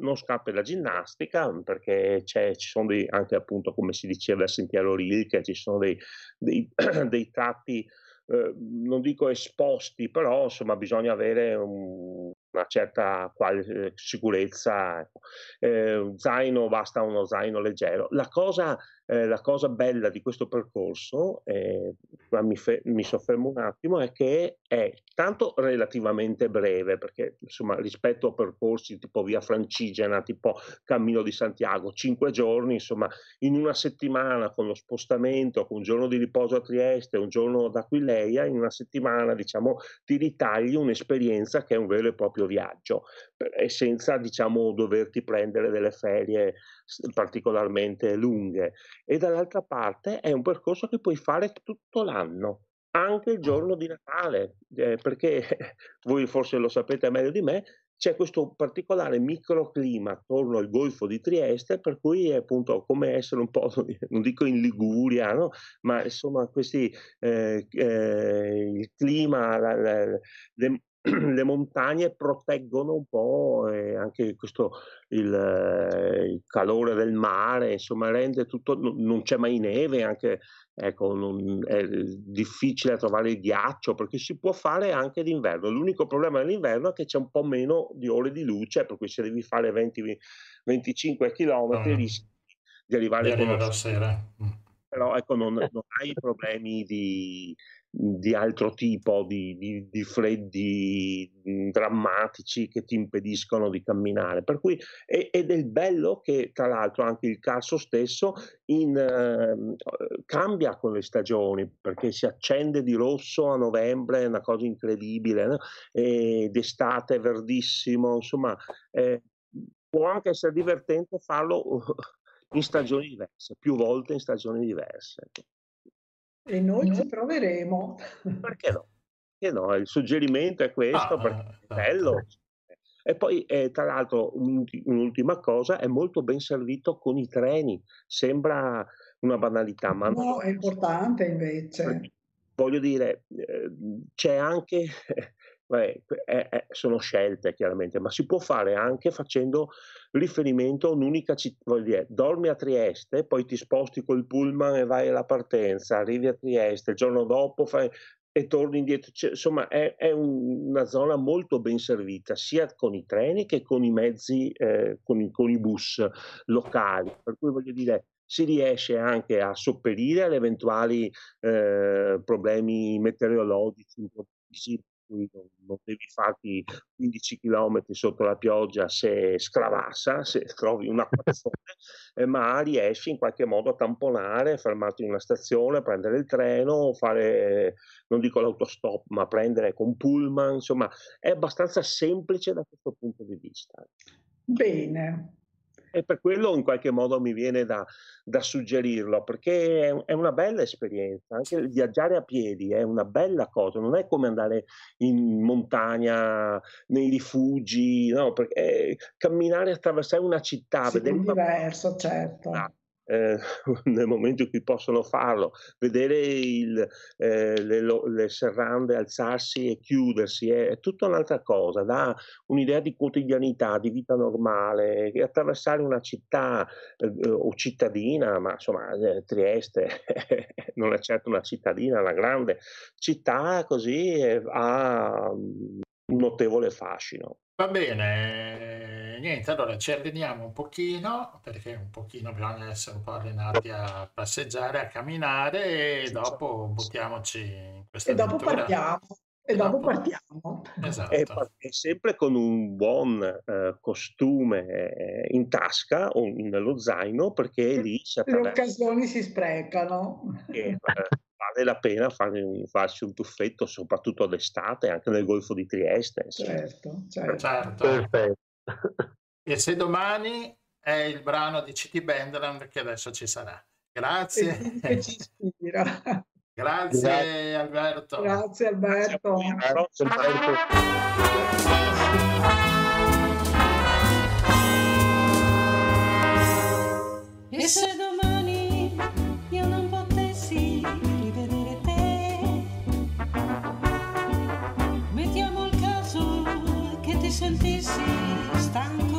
non scarpe da ginnastica perché ci sono dei, anche appunto come si diceva a Sentiero Rilke ci sono dei, dei, dei tratti eh, non dico esposti però insomma bisogna avere un, una certa quali, eh, sicurezza ecco. eh, zaino basta uno zaino leggero la cosa eh, la cosa bella di questo percorso, eh, mi, fe- mi, soffermo un attimo, è che è tanto relativamente breve, perché insomma rispetto a percorsi tipo via Francigena, tipo Cammino di Santiago, cinque giorni, insomma in una settimana con lo spostamento, con un giorno di riposo a Trieste, un giorno ad Aquileia, in una settimana diciamo ti ritagli un'esperienza che è un vero e proprio viaggio e senza diciamo doverti prendere delle ferie particolarmente lunghe e dall'altra parte è un percorso che puoi fare tutto l'anno, anche il giorno di Natale, eh, perché voi forse lo sapete meglio di me, c'è questo particolare microclima attorno al golfo di Trieste, per cui è appunto come essere un po', non dico in Liguria, no? ma insomma questi, eh, eh, il clima, la, la, le, le montagne proteggono un po' eh, anche questo il, eh, il, calore del mare, insomma rende tutto, non c'è mai neve, anche ecco, non, è difficile trovare il ghiaccio perché si può fare anche d'inverno. L'unico problema dell'inverno è che c'è un po' meno di ore di luce, per cui se devi fare 20, 25 km mm. rischi di arrivare di arrivare a sera. Mm però ecco, non, non hai problemi di, di altro tipo, di, di, di, freddi drammatici che ti impediscono di camminare. Per cui, ed è il bello che tra l'altro anche il calcio stesso in, eh, cambia con le stagioni, perché si accende di rosso a novembre, è una cosa incredibile, no? e d'estate è verdissimo, insomma eh, può anche essere divertente farlo in stagioni diverse, più volte in stagioni diverse. E noi ci proveremo. Perché no? Perché no? Il suggerimento è questo, ah, perché è bello. E poi, eh, tra l'altro, un'ultima cosa, è molto ben servito con i treni. Sembra una banalità, ma no, no è importante invece. Voglio dire, eh, c'è anche Beh, è, è, sono scelte chiaramente, ma si può fare anche facendo riferimento a un'unica città, voglio dire, dormi a Trieste, poi ti sposti col pullman e vai alla partenza, arrivi a Trieste, il giorno dopo fai e torni indietro. Cioè, insomma, è, è un, una zona molto ben servita, sia con i treni che con i mezzi, eh, con, i, con, i, bus locali. Per cui voglio dire, si riesce anche a sopperire ad eventuali eh, problemi meteorologici cui non, non, devi farti 15 km sotto la pioggia se scravassa, se trovi un acquazzone, eh, ma riesci in qualche modo a tamponare, fermarti in una stazione, prendere il treno, fare, non dico l'autostop, ma prendere con pullman, insomma è abbastanza semplice da questo punto di vista. Bene, e per quello in qualche modo mi viene da, da suggerirlo, perché è, è, una bella esperienza, anche viaggiare a piedi è una bella cosa, non è come andare in montagna, nei rifugi, no, perché camminare, attraversare una città, sì, vedere... È diverso, certo. Ah, eh, nel momento in cui possono farlo, vedere il, eh, le, le, serrande alzarsi e chiudersi è, è, tutta un'altra cosa, dà un'idea di quotidianità, di vita normale, e attraversare una città eh, o cittadina, ma insomma eh, Trieste non è certo una cittadina, una grande città così eh, ha un notevole fascino. Va bene, niente, allora ci alleniamo un pochino, perché un pochino bisogna essere un po' allenati a passeggiare, a camminare e dopo buttiamoci in questa E dopo partiamo. E, e dopo, dopo partiamo. Esatto. E, e, sempre con un buon uh, costume eh, in tasca o nello zaino, perché lì. Le occasioni si sprecano. E, uh, vale la pena fare, farsi un tuffetto, soprattutto d'estate, anche nel Golfo di Trieste. Certo, certo. certo. Perfetto. E se domani è il brano di City Bandland che adesso ci sarà. Grazie. Che ci ispira. Grazie, Grazie Alberto. Grazie Alberto. Grazie, Alberto. E se domani ti sentissi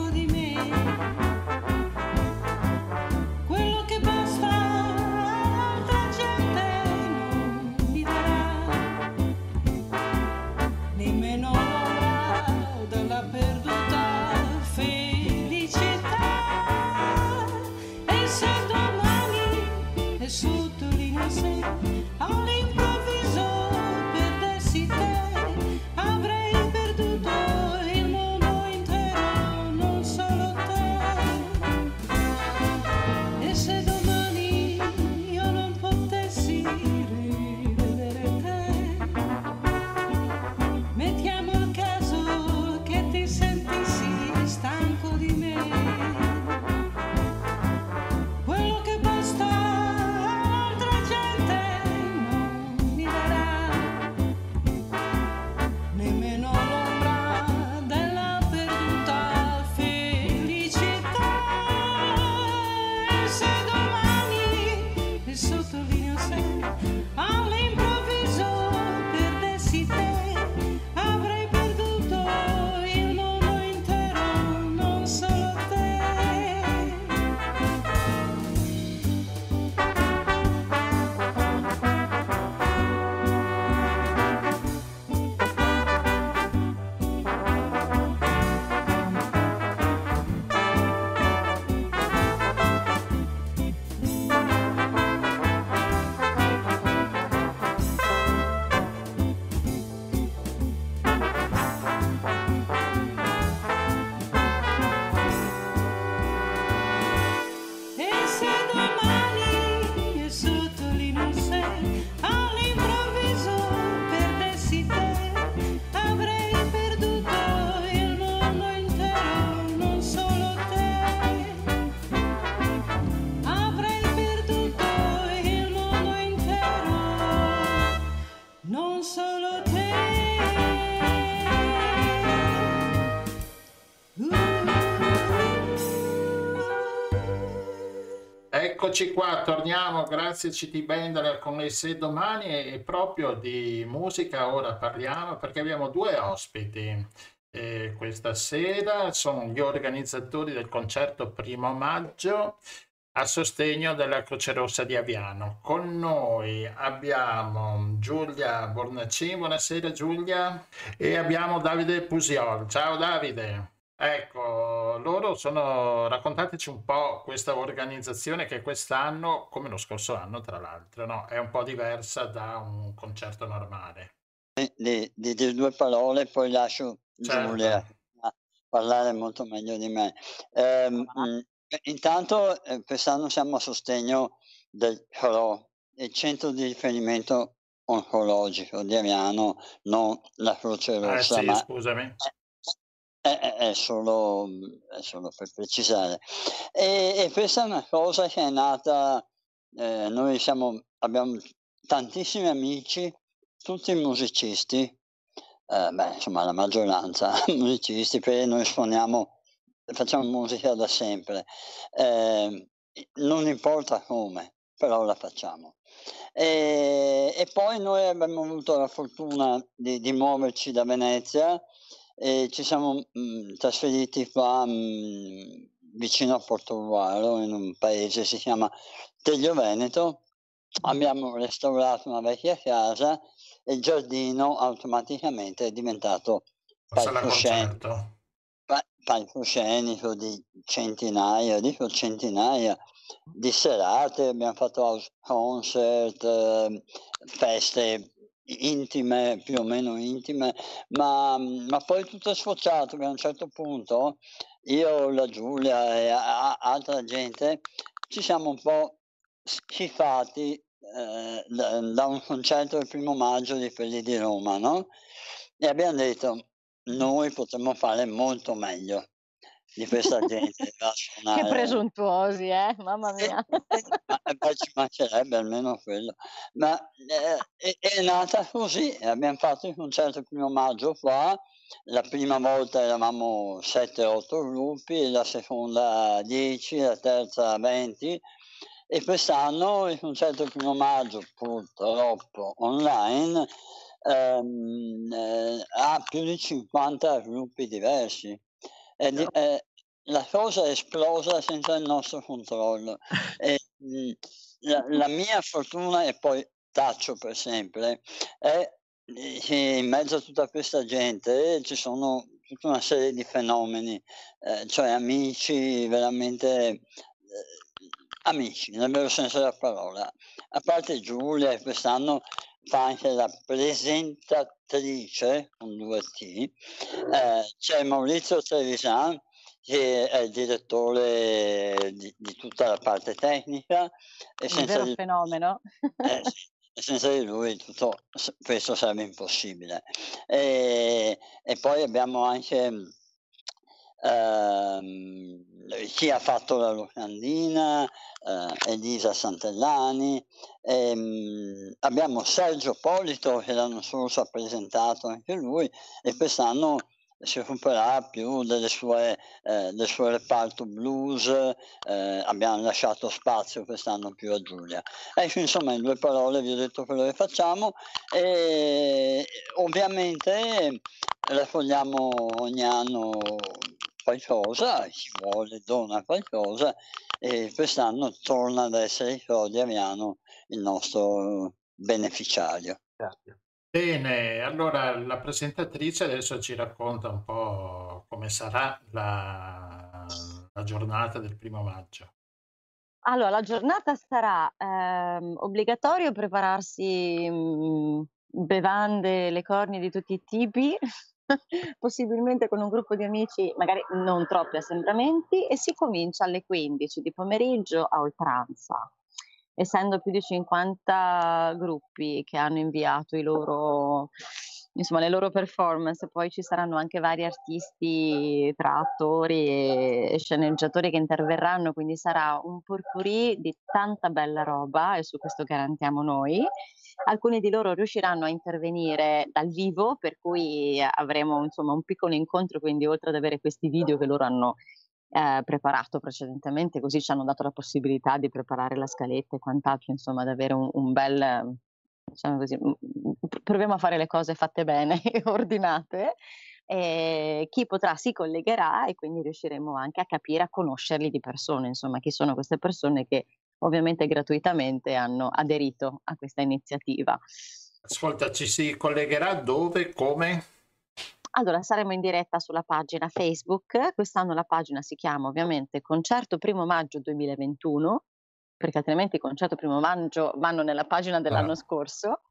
Eccoci qua, torniamo, grazie CT Bender con le se domani e proprio di musica ora parliamo perché abbiamo due ospiti eh, questa sera, sono gli organizzatori del concerto primo maggio a sostegno della Croce Rossa di Aviano. Con noi abbiamo Giulia Bornacin, buonasera Giulia, e abbiamo Davide Pusiol. Ciao Davide. Ecco, loro sono, raccontateci un po' questa organizzazione che quest'anno, come lo scorso anno tra l'altro, no? è un po' diversa da un concerto normale. Di, di, di due parole, poi lascio certo. Giulia parlare molto meglio di me. Eh, mh, intanto eh, quest'anno siamo a sostegno del CRO, il centro di riferimento oncologico di Ariano, non la Croce Rossa, eh sì, ma scusami. È, è, è, solo, è, solo, per precisare. E, e, questa è una cosa che è nata, eh, noi siamo, abbiamo tantissimi amici, tutti musicisti, eh, beh, insomma la maggioranza musicisti, perché noi suoniamo, facciamo musica da sempre, eh, non importa come, però la facciamo. E, e, poi noi abbiamo avuto la fortuna di, di muoverci da Venezia e ci siamo mh, mm, trasferiti qua mh, mm, vicino a Portogruaro in un paese che si chiama Teglio Veneto. Abbiamo restaurato una vecchia casa e il giardino automaticamente è diventato palcoscenico, palcoscenico di centinaia, dico centinaia di serate, abbiamo fatto house concert, eh, feste intime, più o meno intime, ma, ma poi tutto è sfociato che a un certo punto io, la Giulia e a, a, altra gente ci siamo un po' schifati eh, da, da, un concerto del primo maggio di quelli di Roma, no? E abbiamo detto, noi potremmo fare molto meglio di questa gente che presuntuosi, eh? Mamma mia. Eh, eh, ci mancherebbe almeno quello. Ma eh, è, è, nata così, abbiamo fatto il concerto il primo maggio qua, la prima volta eravamo 7-8 gruppi, la seconda 10, la terza 20 e quest'anno il concerto il primo maggio purtroppo online ehm, eh, ha più di 50 gruppi diversi. È, di, è, la cosa è esplosa senza il nostro controllo. E, mh, la, la, mia fortuna, e poi taccio per sempre, è che in mezzo a tutta questa gente ci sono tutta una serie di fenomeni, eh, cioè amici veramente eh, amici, nel vero senso della parola. A parte Giulia, quest'anno fa anche la presentatrice con due T, eh, c'è Maurizio Trevisan che è il direttore di, di tutta la parte tecnica. E senza vero di, fenomeno. Eh, senza di lui tutto questo sarebbe impossibile. E, e poi abbiamo anche ehm, chi ha fatto la locandina, eh, Elisa Santellani, ehm, abbiamo Sergio Polito che l'anno scorso ha presentato anche lui e quest'anno si occuperà più delle sue, eh, del suo reparto blues, eh, abbiamo lasciato spazio quest'anno più a Giulia. Ecco, insomma, in due parole vi ho detto quello che facciamo e ovviamente raccogliamo ogni anno qualcosa, chi vuole dona qualcosa e quest'anno torna ad essere Frodi Aviano il nostro beneficiario. Grazie. Bene, allora la presentatrice adesso ci racconta un po' come sarà la, la giornata del primo maggio. Allora, la giornata sarà ehm, obbligatorio prepararsi mh, mm, bevande, le cornie di tutti i tipi, possibilmente con un gruppo di amici, magari non troppi assembramenti, e si comincia alle 15 di pomeriggio a oltranza essendo più di 50 gruppi che hanno inviato loro, insomma, le loro performance, poi ci saranno anche vari artisti tra attori e sceneggiatori che interverranno, quindi sarà un purpurì di tanta bella roba e su questo garantiamo noi. Alcuni di loro riusciranno a intervenire dal vivo, per cui avremo insomma un piccolo incontro, quindi oltre ad avere questi video che loro hanno eh, preparato precedentemente, così ci hanno dato la possibilità di preparare la scaletta e quant'altro, insomma, ad avere un, un bel, diciamo così, proviamo a fare le cose fatte bene e ordinate. E chi potrà si collegherà e quindi riusciremo anche a capire, a conoscerli di persona, insomma, chi sono queste persone che ovviamente gratuitamente hanno aderito a questa iniziativa. Ascolta, ci si collegherà dove, come? Allora, saremo in diretta sulla pagina Facebook. Quest'anno la pagina si chiama ovviamente Concerto Primo Maggio 2021, perché altrimenti Concerto Primo Maggio vanno nella pagina dell'anno ah. scorso.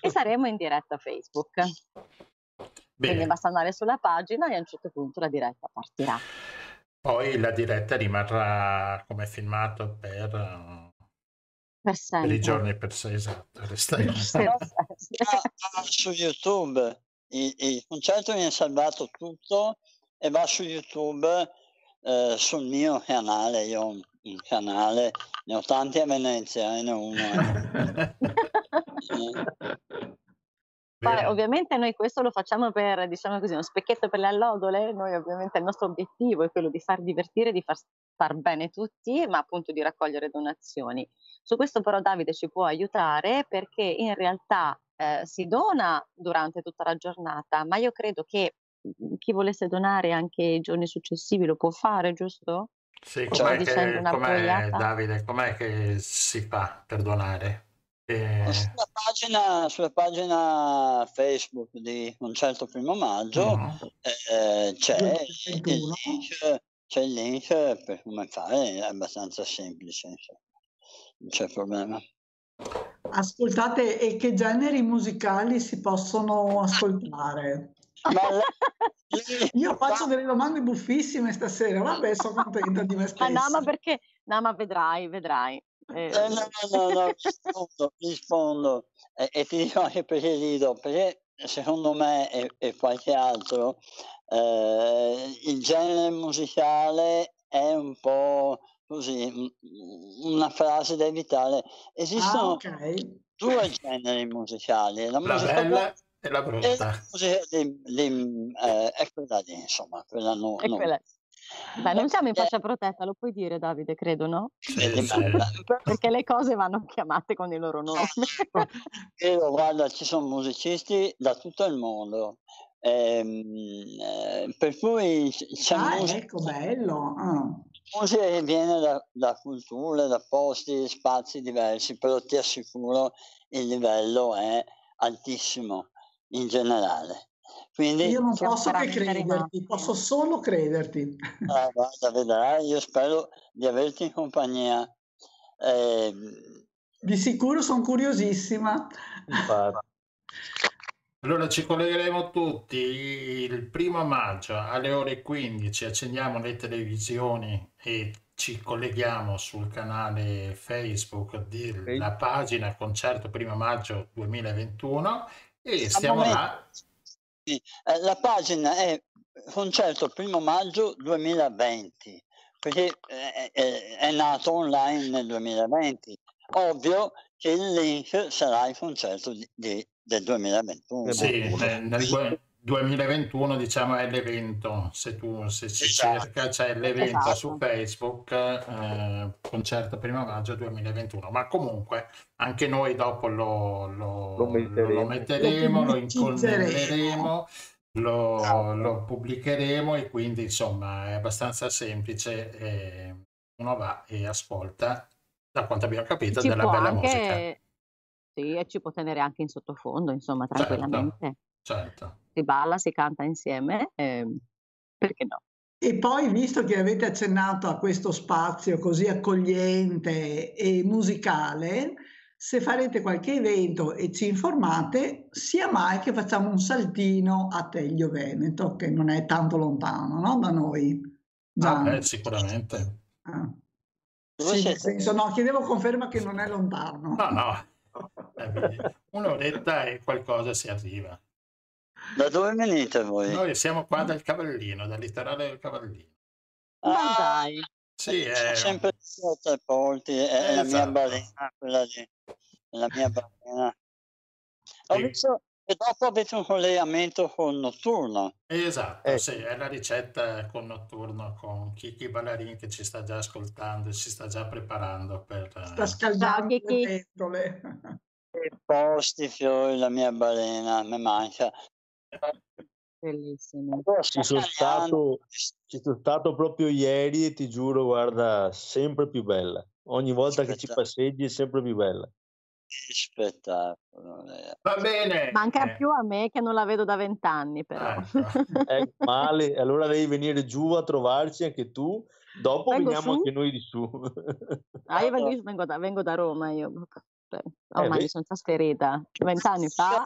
E saremo in diretta Facebook. Bene. Quindi basta andare sulla pagina e a un certo punto la diretta partirà. Poi la diretta rimarrà come filmato per, per, per i giorni per sé, esatto. su YouTube il, il concerto viene salvato tutto e va su YouTube eh, sul mio canale. Io ho un canale, ne ho tanti a Venezia, eh, ne ho uno. Poi, ovviamente noi questo lo facciamo per, diciamo così, uno specchietto per le allodole, noi ovviamente il nostro obiettivo è quello di far divertire, di far far bene tutti, ma appunto di raccogliere donazioni. Su questo però Davide ci può aiutare perché in realtà eh, si dona durante tutta la giornata, ma io credo che mhmm, chi volesse donare anche i giorni successivi lo può fare, giusto? Sì, com'è, che, com'è Davide, com'è che si fa per donare? E... Sulla, pagina, sulla, pagina, Facebook di Concerto Primo Maggio mm. eh, c'è, il link, c'è, il link, per come fare, è abbastanza semplice, non c'è problema. Ascoltate, e che generi musicali si possono ascoltare? Io faccio delle domande buffissime stasera, vabbè, sono contenta di me stessa. Ah, no, ma perché? No, ma vedrai, vedrai. Eh, eh, no, no, no, rispondo, rispondo. E, e, ti dico anche perché rido, perché secondo me e, e qualche altro eh, il genere musicale è un po' così, una frase da evitare. Esistono ah, okay. due generi musicali, la, la musica bella e la brutta. E eh, è quella lì, insomma, quella no, no. Quella... Beh, non siamo in faccia protetta, lo puoi dire Davide, credo, no? Perché le cose vanno chiamate con i loro nomi. Io, guarda, ci sono musicisti da tutto il mondo. Ehm, eh, per cui c'è ah, musica, ecco, bello. Ah. Musica che viene da, da, culture, da posti, spazi diversi, però ti assicuro il livello è altissimo in generale. Quindi, io non posso che crederti, posso solo crederti. Ah, guarda, vedrai, io spero di averti in compagnia. Eh, di sicuro sono curiosissima. Allora ci collegheremo tutti il primo maggio alle ore 15, accendiamo le televisioni e ci colleghiamo sul canale Facebook della pagina Concerto Primo Maggio 2021 e stiamo là. Eh, la pagina è concerto primo maggio 2020 perché è, è, è nato online nel 2020 ovvio che il link sarà il concerto di, di, del 2021 sì, nel 2021 diciamo è l'evento se tu se si esatto. cerca c'è l'evento esatto. su Facebook eh, concerto primo maggio 2021 ma comunque anche noi dopo lo, lo, lo metteremo, lo, metteremo, lo incolleremo lo, esatto. lo, pubblicheremo e quindi insomma è abbastanza semplice e uno va e ascolta da quanto abbiamo capito ci della bella anche, musica sì e ci può tenere anche in sottofondo insomma certo, tranquillamente certo. certo si balla, si canta insieme, eh, perché no? E poi, visto che avete accennato a questo spazio così accogliente e musicale, se farete qualche evento e ci informate, sia mai che facciamo un saltino a Teglio Veneto, che non è tanto lontano no? da noi. Ah, beh, sicuramente. Ah. Sì, senso, no, chiedevo conferma che non è lontano. No, no. Un'oretta e qualcosa si arriva. Da dove venite voi? Noi siamo qua dal Cavallino, dal litorale del Cavallino. Ah, dai. Sì, è... sempre sotto i porti, è, è esatto. la mia esatto. balena, quella lì, è la mia balena. Ho, visto, E dopo avete un collegamento con Notturno. Esatto, Eh. sì, è la ricetta con Notturno con Kiki Ballarin che ci sta già ascoltando e si sta già preparando per... Sta scaldando le pentole. I posti, fiori, la mia balena, mi manca. Bellissimo. Ci sono stato, ci sono stato proprio ieri e ti giuro, guarda, sempre più bella. Ogni volta che ci passeggi è sempre più bella. Che spettacolo. Va bene! Manca eh, più a me che non la vedo da vent'anni, però. Ecco. Eh, male, allora devi venire giù a trovarci anche tu. Dopo Vengo veniamo su? anche noi di su. Ah, io vengo, vengo da, vengo da Roma, io ormai vedi? mi sono trasferita vent'anni fa.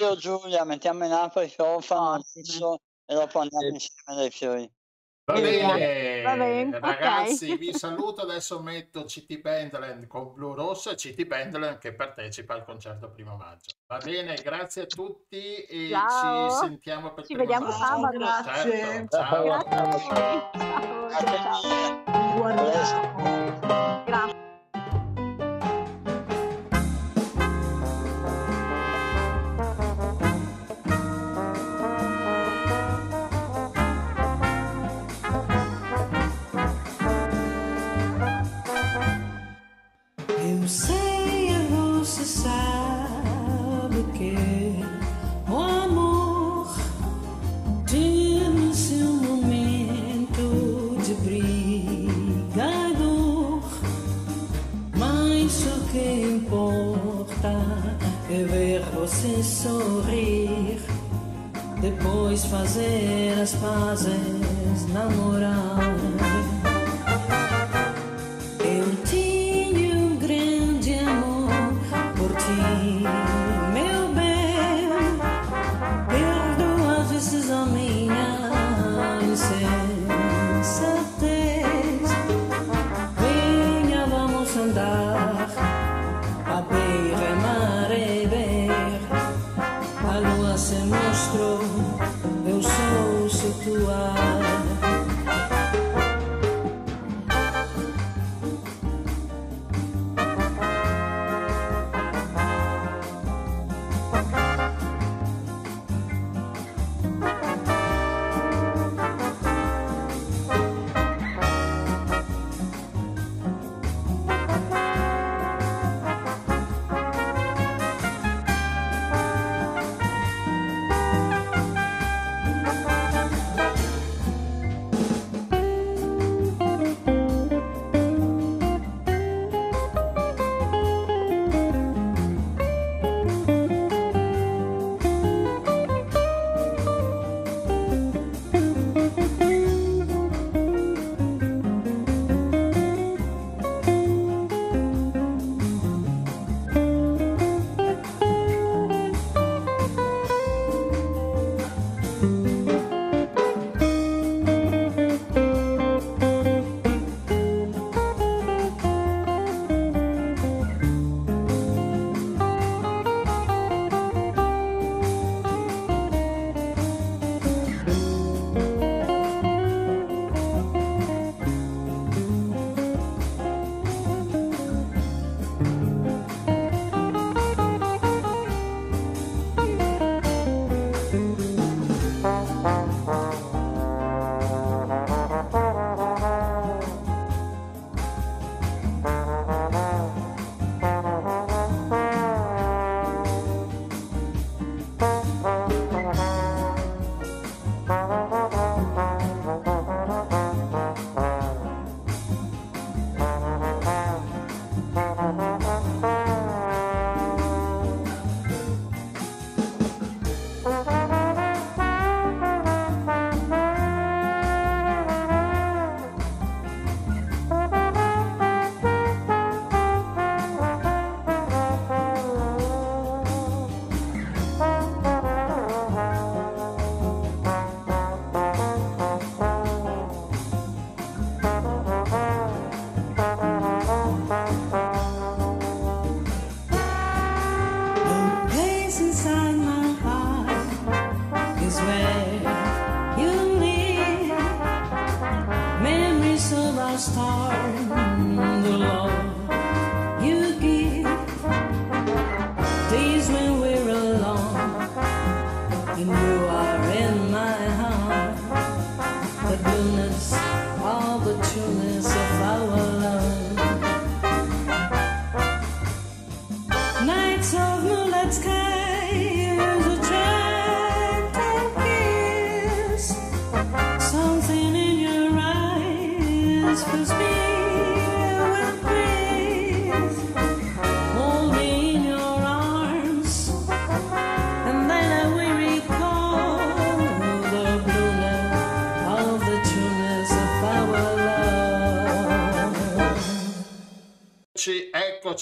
Io Giulia, mettiamo in acqua Ottimo. adesso e dopo andiamo Eh. insieme dai fiori. Va bene, Va bene, ragazzi, vi saluto. Adesso metto CT Pendleton con Blu Rosso e CT Pendleton che partecipa al concerto primo maggio. Va bene, grazie a tutti e Ciao. ci sentiamo per Ci vediamo maggio. sabato. Grazie. Certo, ciao. Grazie a voi. Ciao, Grazie ciao. mille. Guardiamo. Sabe que o amor tem seu momento de briga e dor, mas o que importa é ver você sorrir, depois fazer as pazes, namorar. Eu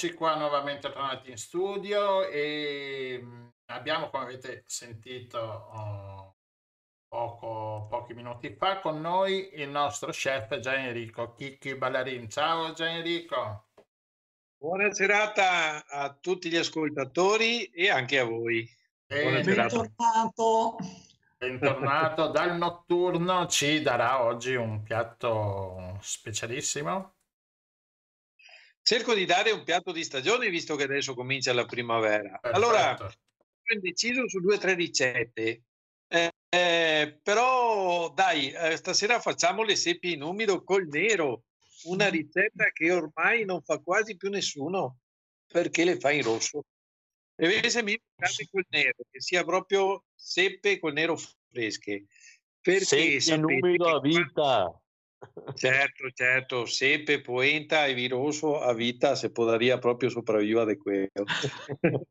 eccoci qua nuovamente tornati in studio e mm, abbiamo, come avete sentito oh, poco, pochi minuti fa, con noi il nostro chef Gian Enrico Chicchi Ballarin. Ciao Gian Enrico. Buona serata a tutti gli ascoltatori e anche a voi. E Bentornato. Bentornato dal notturno, ci darà oggi un piatto specialissimo. Cerco di dare un piatto di stagione visto che adesso comincia la primavera. Perfetto. Allora, ho deciso su due o tre ricette, eh, eh, però dai, eh, stasera facciamo le seppie in umido col nero, una ricetta che ormai non fa quasi più nessuno perché le fa in rosso. E invece mi piace col nero, che sia proprio seppe col nero fresche. Perché Seppie in umido a vita. Certo, certo, sepe, poenta e viroso a vita se podaria proprio sopravviva di quello.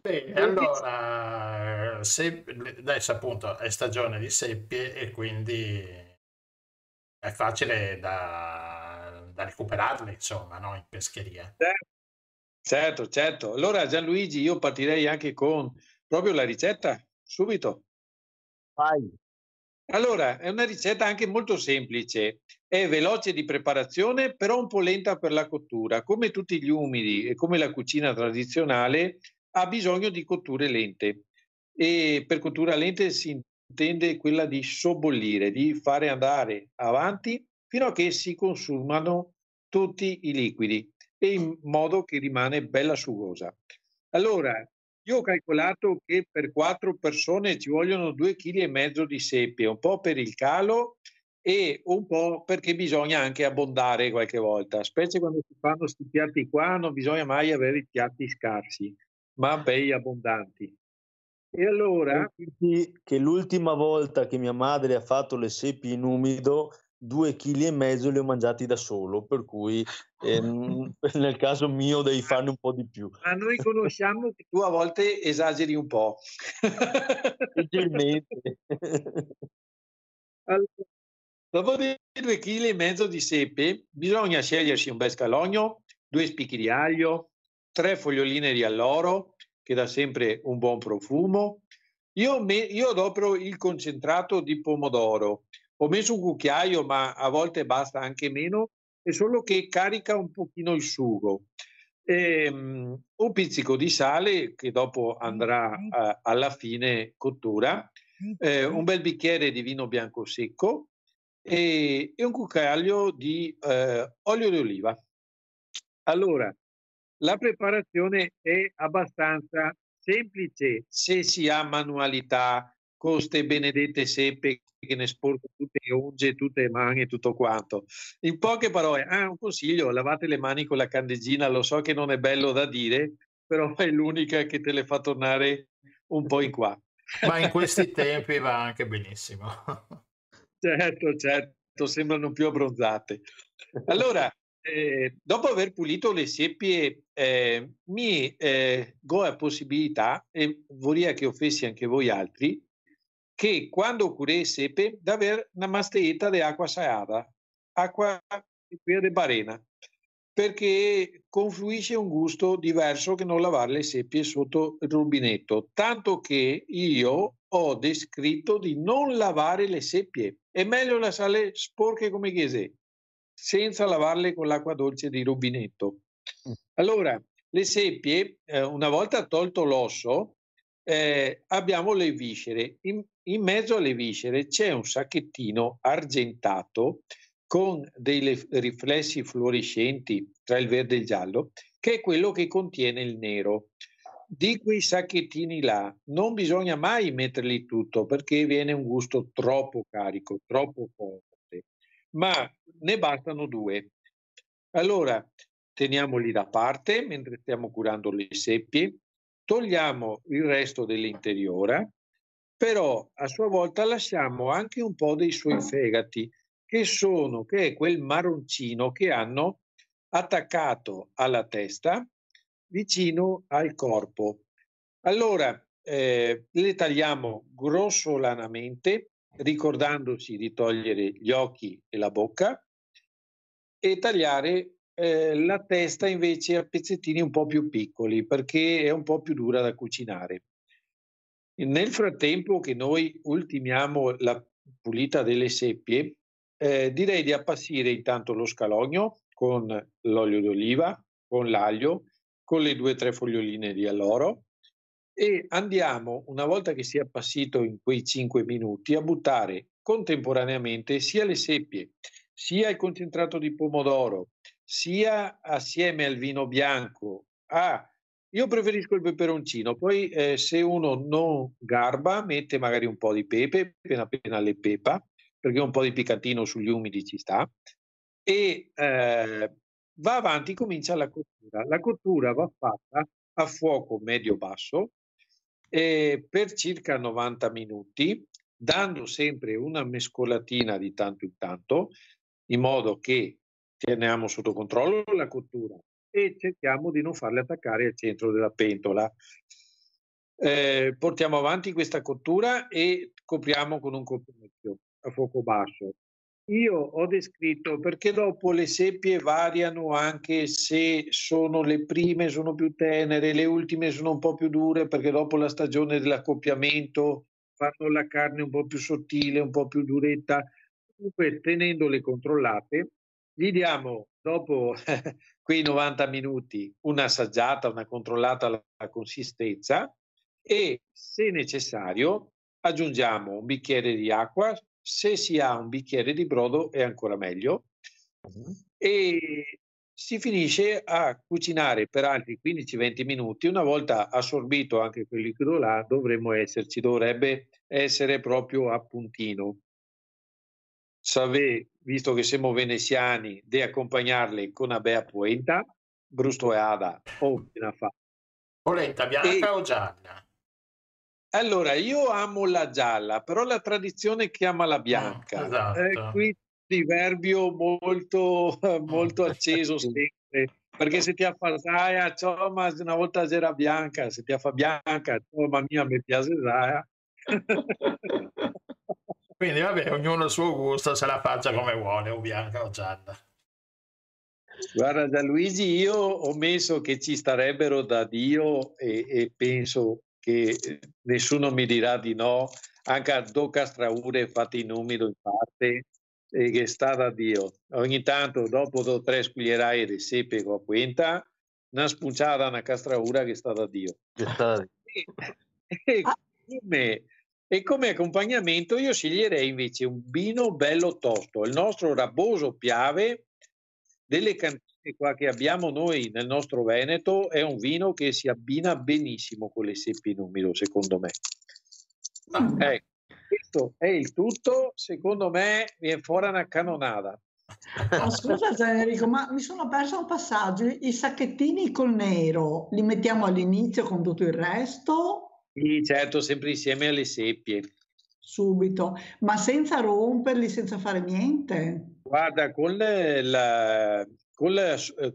Bene, allora, se, adesso appunto è stagione di seppie e quindi è facile da, da recuperarle, insomma, no? in pescheria. Certo, certo. Allora Gianluigi, io partirei anche con proprio la ricetta, subito. Vai. Allora, è una ricetta anche molto semplice, è veloce di preparazione, però un po' lenta per la cottura. Come tutti gli umidi e come la cucina tradizionale, ha bisogno di cotture lente. E per cottura lente si intende quella di sobbollire, di fare andare avanti fino a che si consumano tutti i liquidi e in modo che rimane bella sugosa. Allora, io ho calcolato che per quattro persone ci vogliono due kg e mezzo di seppie, un po' per il calo e un po' perché bisogna anche abbondare qualche volta, specie quando si fanno questi piatti qua, non bisogna mai avere i piatti scarsi, ma bei abbondanti. E allora, che l'ultima volta che mia madre ha fatto le seppie in umido, due chili e mezzo li ho mangiati da solo, per cui ehm, nel caso mio devi farne un po' di più. ma noi conosciamo che tu a volte esageri un po'. Leggermente. Allora, dopo due chili e mezzo di sepe, bisogna scegliersi un bel scalogno, due spicchi di aglio, tre foglioline di alloro, che dà sempre un buon profumo. Io, me- io adopero il concentrato di pomodoro. Ho messo un cucchiaio, ma a volte basta anche meno, è solo che carica un pochino il sugo. Ehm, un pizzico di sale che dopo andrà eh, alla fine cottura, eh, un bel bicchiere di vino bianco secco e, e un cucchiaio di eh, olio di oliva. Allora, la preparazione è abbastanza semplice se si ha manualità con queste benedette seppe che ne sporcano tutte le unge, tutte le mani e tutto quanto. In poche parole, ah, un consiglio, lavate le mani con la candeggina, lo so che non è bello da dire, però è l'unica che te le fa tornare un po' in qua. Ma in questi tempi va anche benissimo. Certo, certo, sembrano più abbronzate. Allora, eh, dopo aver pulito le seppie, eh, mi eh, do la possibilità, e vorrei che offessi anche voi altri, che quando curei seppe, di avere una masteetta di acqua salata, acqua di barena, perché confluisce un gusto diverso che non lavare le seppie sotto il rubinetto, tanto che io ho descritto di non lavare le seppie, è meglio lasciarle sporche come chiese, senza lavarle con l'acqua dolce di rubinetto. Allora, le seppie, eh, una volta tolto l'osso, eh, abbiamo le viscere. In, in mezzo alle viscere c'è un sacchettino argentato con dei le- riflessi fluorescenti tra il verde e il giallo, che è quello che contiene il nero. Di quei sacchettini là non bisogna mai metterli tutto perché viene un gusto troppo carico, troppo forte, ma ne bastano due. Allora, teniamoli da parte mentre stiamo curando le seppie, togliamo il resto dell'interiora, però a sua volta lasciamo anche un po' dei suoi fegati, che sono, che è quel marroncino che hanno attaccato alla testa vicino al corpo. Allora, eh, le tagliamo grossolanamente, ricordandosi di togliere gli occhi e la bocca, e tagliare eh, la testa invece a pezzettini un po' più piccoli perché è un po' più dura da cucinare. Nel frattempo che noi ultimiamo la pulita delle seppie, eh, direi di appassire intanto lo scalogno con l'olio d'oliva, con l'aglio, con le due o tre foglioline di alloro e andiamo, una volta che sia appassito in quei 5 minuti, a buttare contemporaneamente sia le seppie, sia il concentrato di pomodoro, sia assieme al vino bianco. Ah, io preferisco il peperoncino, poi eh, se uno non garba mette magari un po' di pepe, appena appena le pepa, perché un po' di piccantino sugli umidi ci sta, e eh, va avanti, comincia la cottura. La cottura va fatta a fuoco medio-basso eh, per circa 90 minuti, dando sempre una mescolatina di tanto in tanto, in modo che teniamo sotto controllo la cottura e cerchiamo di non farle attaccare al centro della pentola. Eh, portiamo avanti questa cottura e copriamo con un coperchio a fuoco basso. Io ho descritto perché dopo le seppie variano anche se sono le prime sono più tenere, le ultime sono un po' più dure perché dopo la stagione dell'accoppiamento fanno la carne un po' più sottile, un po' più duretta. Comunque tenendole controllate, gli diamo dopo quei 90 minuti un'assaggiata, una controllata la consistenza e se necessario aggiungiamo un bicchiere di acqua se si ha un bicchiere di brodo è ancora meglio uh-huh. e si finisce a cucinare per altri 15-20 minuti. Una volta assorbito anche quel liquido là, dovremmo esserci, dovrebbe essere proprio a puntino. Savè, visto che siamo veneziani, di accompagnarle con una bella polenta, brustoeada o una fa. Polenta bianca e... o gialla? Allora, io amo la gialla, però la tradizione chiama la bianca. Ah, esatto. eh, qui diverbio molto, molto acceso sempre, perché se ti affasaya, ciao, ma una volta c'era bianca, se ti fa bianca, ciao, ma mia, mi piace Zaya. Quindi vabbè, ognuno il suo gusto, se la faccia come vuole, o bianca o gialla. Guarda Gianluigi, io ho messo che ci starebbero da Dio e, e penso che nessuno mi dirà di no, anche a due castraure fatte in numero in parte, e che sta da Dio. Ogni tanto, dopo due o tre scuglierai di sepe con quenta, una spunciata, una castraura che sta da Dio. E, e, come, e come accompagnamento io sceglierei invece un vino bello tosto, il nostro raboso piave delle cantine qua che abbiamo noi nel nostro Veneto è un vino che si abbina benissimo con le seppie in umido, secondo me. Ah. Ecco, questo è il tutto, secondo me viene fuori una canonata. Oh, scusa Enrico, ma mi sono perso un passaggio. I sacchettini col nero li mettiamo all'inizio con tutto il resto? Sì, certo, sempre insieme alle seppie. Subito, ma senza romperli, senza fare niente? Guarda, con la, con la, eh,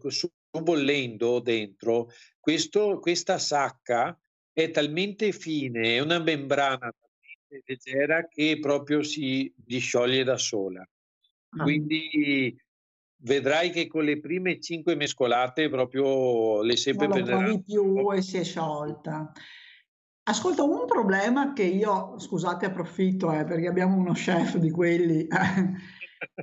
bollendo dentro, questo, questa sacca è talmente fine, è una membrana talmente leggera che proprio si discioglie da sola. Ah. Quindi vedrai che con le prime cinque mescolate proprio le seppe non lo più e si è sciolta. Ascolta, un problema che io, scusate, approfitto eh, perché abbiamo uno chef di quelli.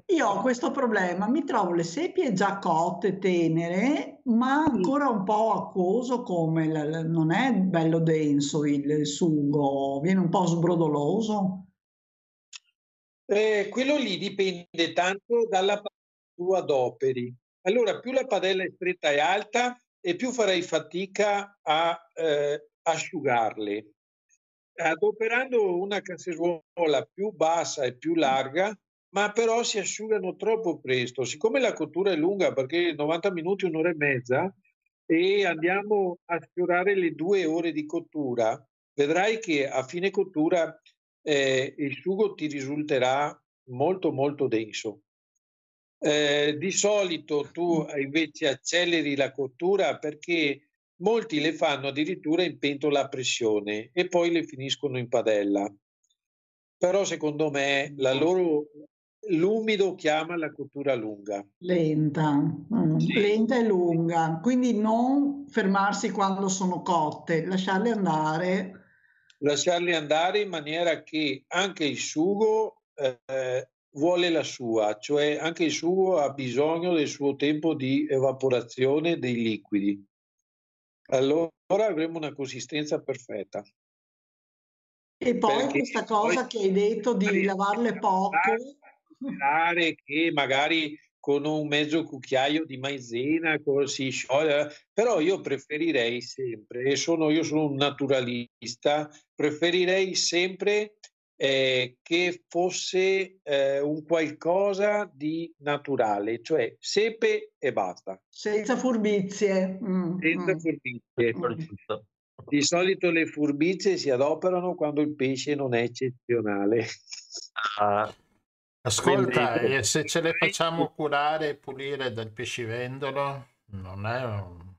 Io ho questo problema, mi trovo le seppie già cotte, tenere, ma ancora un po' acquoso come l- non è bello denso il sugo, viene un po' sbrodoloso. Eh, quello lì dipende tanto dalla padella tu adoperi. Allora, più la padella è stretta e alta, e più farai fatica a eh, asciugarle. Adoperando una casseruola più bassa e più larga, ma però si asciugano troppo presto. Siccome la cottura è lunga, perché 90 minuti, un'ora e mezza, e andiamo a sfiorare le due ore di cottura, vedrai che a fine cottura eh, il sugo ti risulterà molto molto denso. Eh, di solito tu invece acceleri la cottura perché molti le fanno addirittura in pentola a pressione e poi le finiscono in padella. Però secondo me la loro l'umido chiama la cottura lunga. Lenta, mm, Sì. lenta e lunga, quindi non fermarsi quando sono cotte, lasciarle andare. Lasciarli andare in maniera che anche il sugo eh, vuole la sua, cioè anche il sugo ha bisogno del suo tempo di evaporazione dei liquidi. Allora avremo una consistenza perfetta. E poi Perché questa cosa che hai detto di lavarle poco, che magari con un mezzo cucchiaio di maizena si scioglie, però io preferirei sempre, e sono, io sono un naturalista, preferirei sempre eh, che fosse eh, un qualcosa di naturale, cioè sepe e basta, senza furbizie. Mm, senza mm. furbizie. Di solito le furbizie si adoperano quando il pesce non è eccezionale. Ah, Ascolta, Quindi- e se ce le facciamo curare e pulire dal pescivendolo, non è un...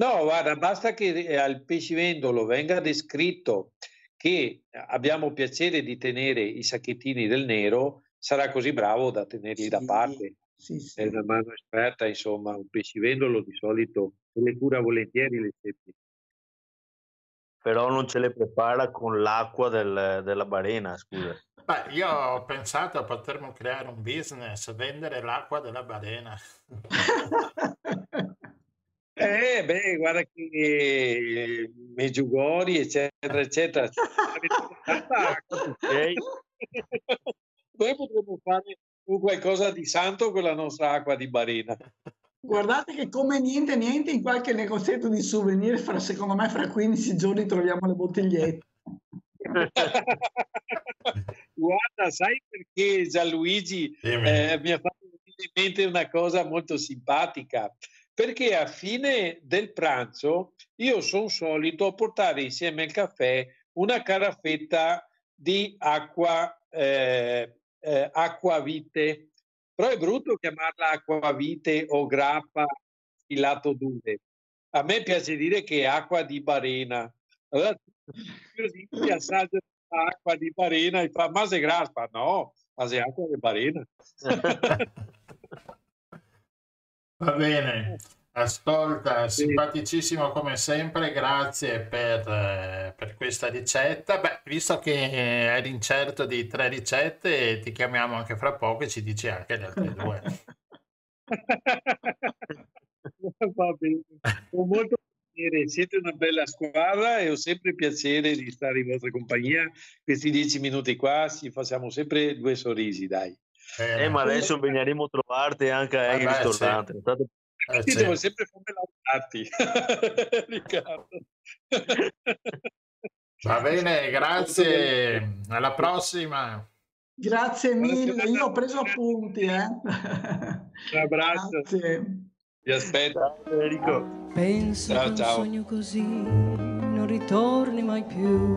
No, guarda, basta che eh, al pescivendolo venga descritto che abbiamo piacere di tenere i sacchettini del nero, sarà così bravo da tenerli da Sì, parte. sì, sì. È una mano esperta, insomma, un pescivendolo di solito se le cura volentieri le seppie. però non ce le prepara con l'acqua del- della barena, scusa. Beh, io ho pensato a potermi creare un business, vendere l'acqua della balena. Eh, beh, guarda che eh, Meggiugori, eccetera, eccetera. Tanta acqua, ok? Noi potremmo fare un qualcosa di santo con la nostra acqua di barena. Guardate che come niente niente in qualche negozietto di souvenir, fra, secondo me fra 15 giorni troviamo le bottigliette. Guarda, sai perché Gianluigi eh, mi ha fatto venire in mente una cosa molto simpatica? Perché a fine del pranzo io sono solito portare insieme al caffè una caraffetta di acqua, eh, eh, acquavite. Però è brutto chiamarla acquavite o grappa filato dure. A me piace dire che è acqua di barena. Allora, così ti assaggia l'acqua di barena e fa, ma se grappa? No, ma se acqua di barena. Va bene, ascolta, Sì. simpaticissimo come sempre, grazie per, eh, per questa ricetta. Beh, visto che eh, eri incerto di tre ricette, ti chiamiamo anche fra poco e ci dici anche le altre due. Va bene, con molto piacere, siete una bella squadra e ho sempre piacere di stare in vostra compagnia. Questi dieci minuti qua ci facciamo sempre due sorrisi, dai. Bene. Eh, ma adesso veniremo a trovarti anche Eh ai beh, ristoranti. È stato- Eh, sì. devo sempre farmi lavorarti, Riccardo. Va bene, grazie, alla prossima. Grazie mille, io ho preso appunti. Eh. Un abbraccio, Grazie. ti aspetto. Ciao, Federico. Penso Ciao, che un ciao. sogno così non ritorni mai più.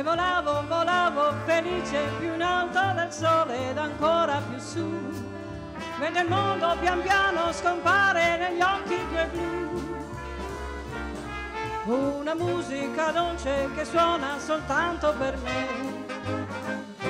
E volavo, volavo felice più in alto del sole ed ancora più su. Mentre il mondo pian piano scompare negli occhi tuoi blu. Una musica dolce che suona soltanto per me.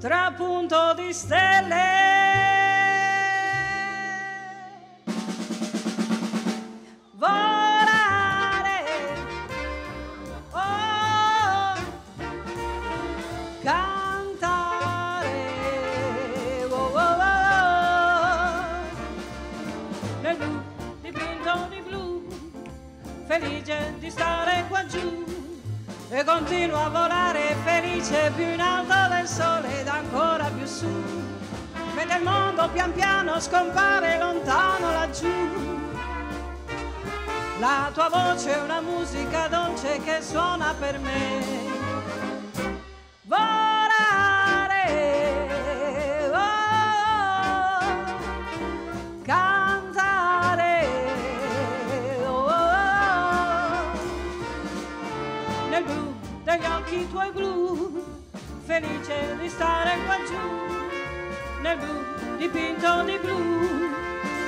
trapunto di stelle. Volare, oh, cantare, oh, oh, oh, oh. nel blu dipinto di blu, felice di stare qua giù e continuo a volare felice più in alto del sole ed ancora più su. Vede il mondo pian piano scompare lontano laggiù. La tua voce è una musica dolce che suona per me. Volare, occhi tuoi blu, felice di stare qua giù, nel blu dipinto di blu,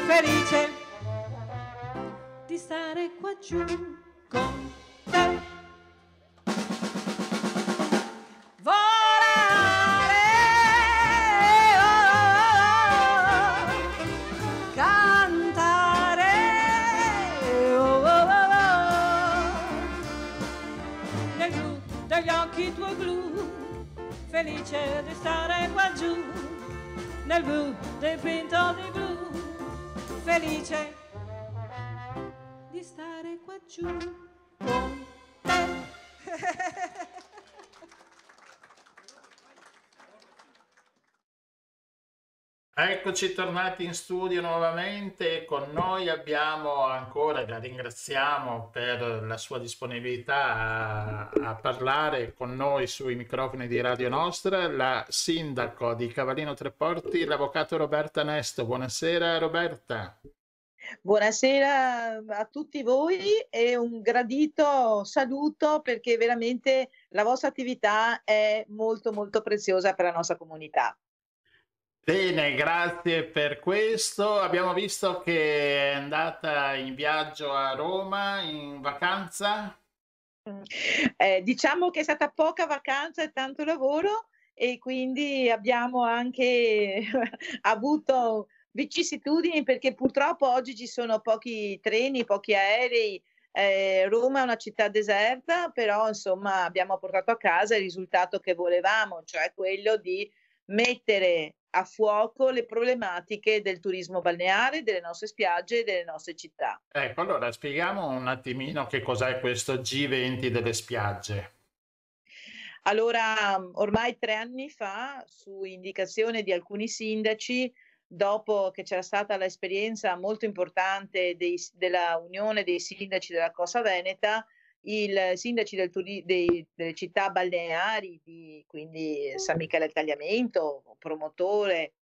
felice di stare qua giù con te. Felice di stare qua giù, nel blu dipinto di blu, felice di stare qua giù con te. Eccoci tornati in studio nuovamente. Con noi abbiamo ancora, la ringraziamo per la sua disponibilità a, a parlare con noi sui microfoni di Radio Nostra, la sindaco di Cavallino Treporti, l'avvocato Roberta Nesto. Buonasera Roberta. Buonasera a tutti voi e un gradito saluto perché veramente la vostra attività è molto molto preziosa per la nostra comunità. Bene, grazie per questo. Abbiamo visto che è andata in viaggio a Roma in vacanza. Eh, diciamo che è stata poca vacanza e tanto lavoro e quindi abbiamo anche avuto vicissitudini perché purtroppo oggi ci sono pochi treni, pochi aerei. Eh, Roma è una città deserta, però insomma abbiamo portato a casa il risultato che volevamo, cioè quello di mettere a fuoco le problematiche del turismo balneare, delle nostre spiagge e delle nostre città. Ecco, allora spieghiamo un attimino che cos'è questo G20 delle spiagge. Allora, ormai tre anni fa, su indicazione di alcuni sindaci, dopo che c'era stata l'esperienza molto importante dei, della Unione dei Sindaci della Costa Veneta, i sindaci del dei, delle città balneari, di, quindi San Michele al Tagliamento, promotore,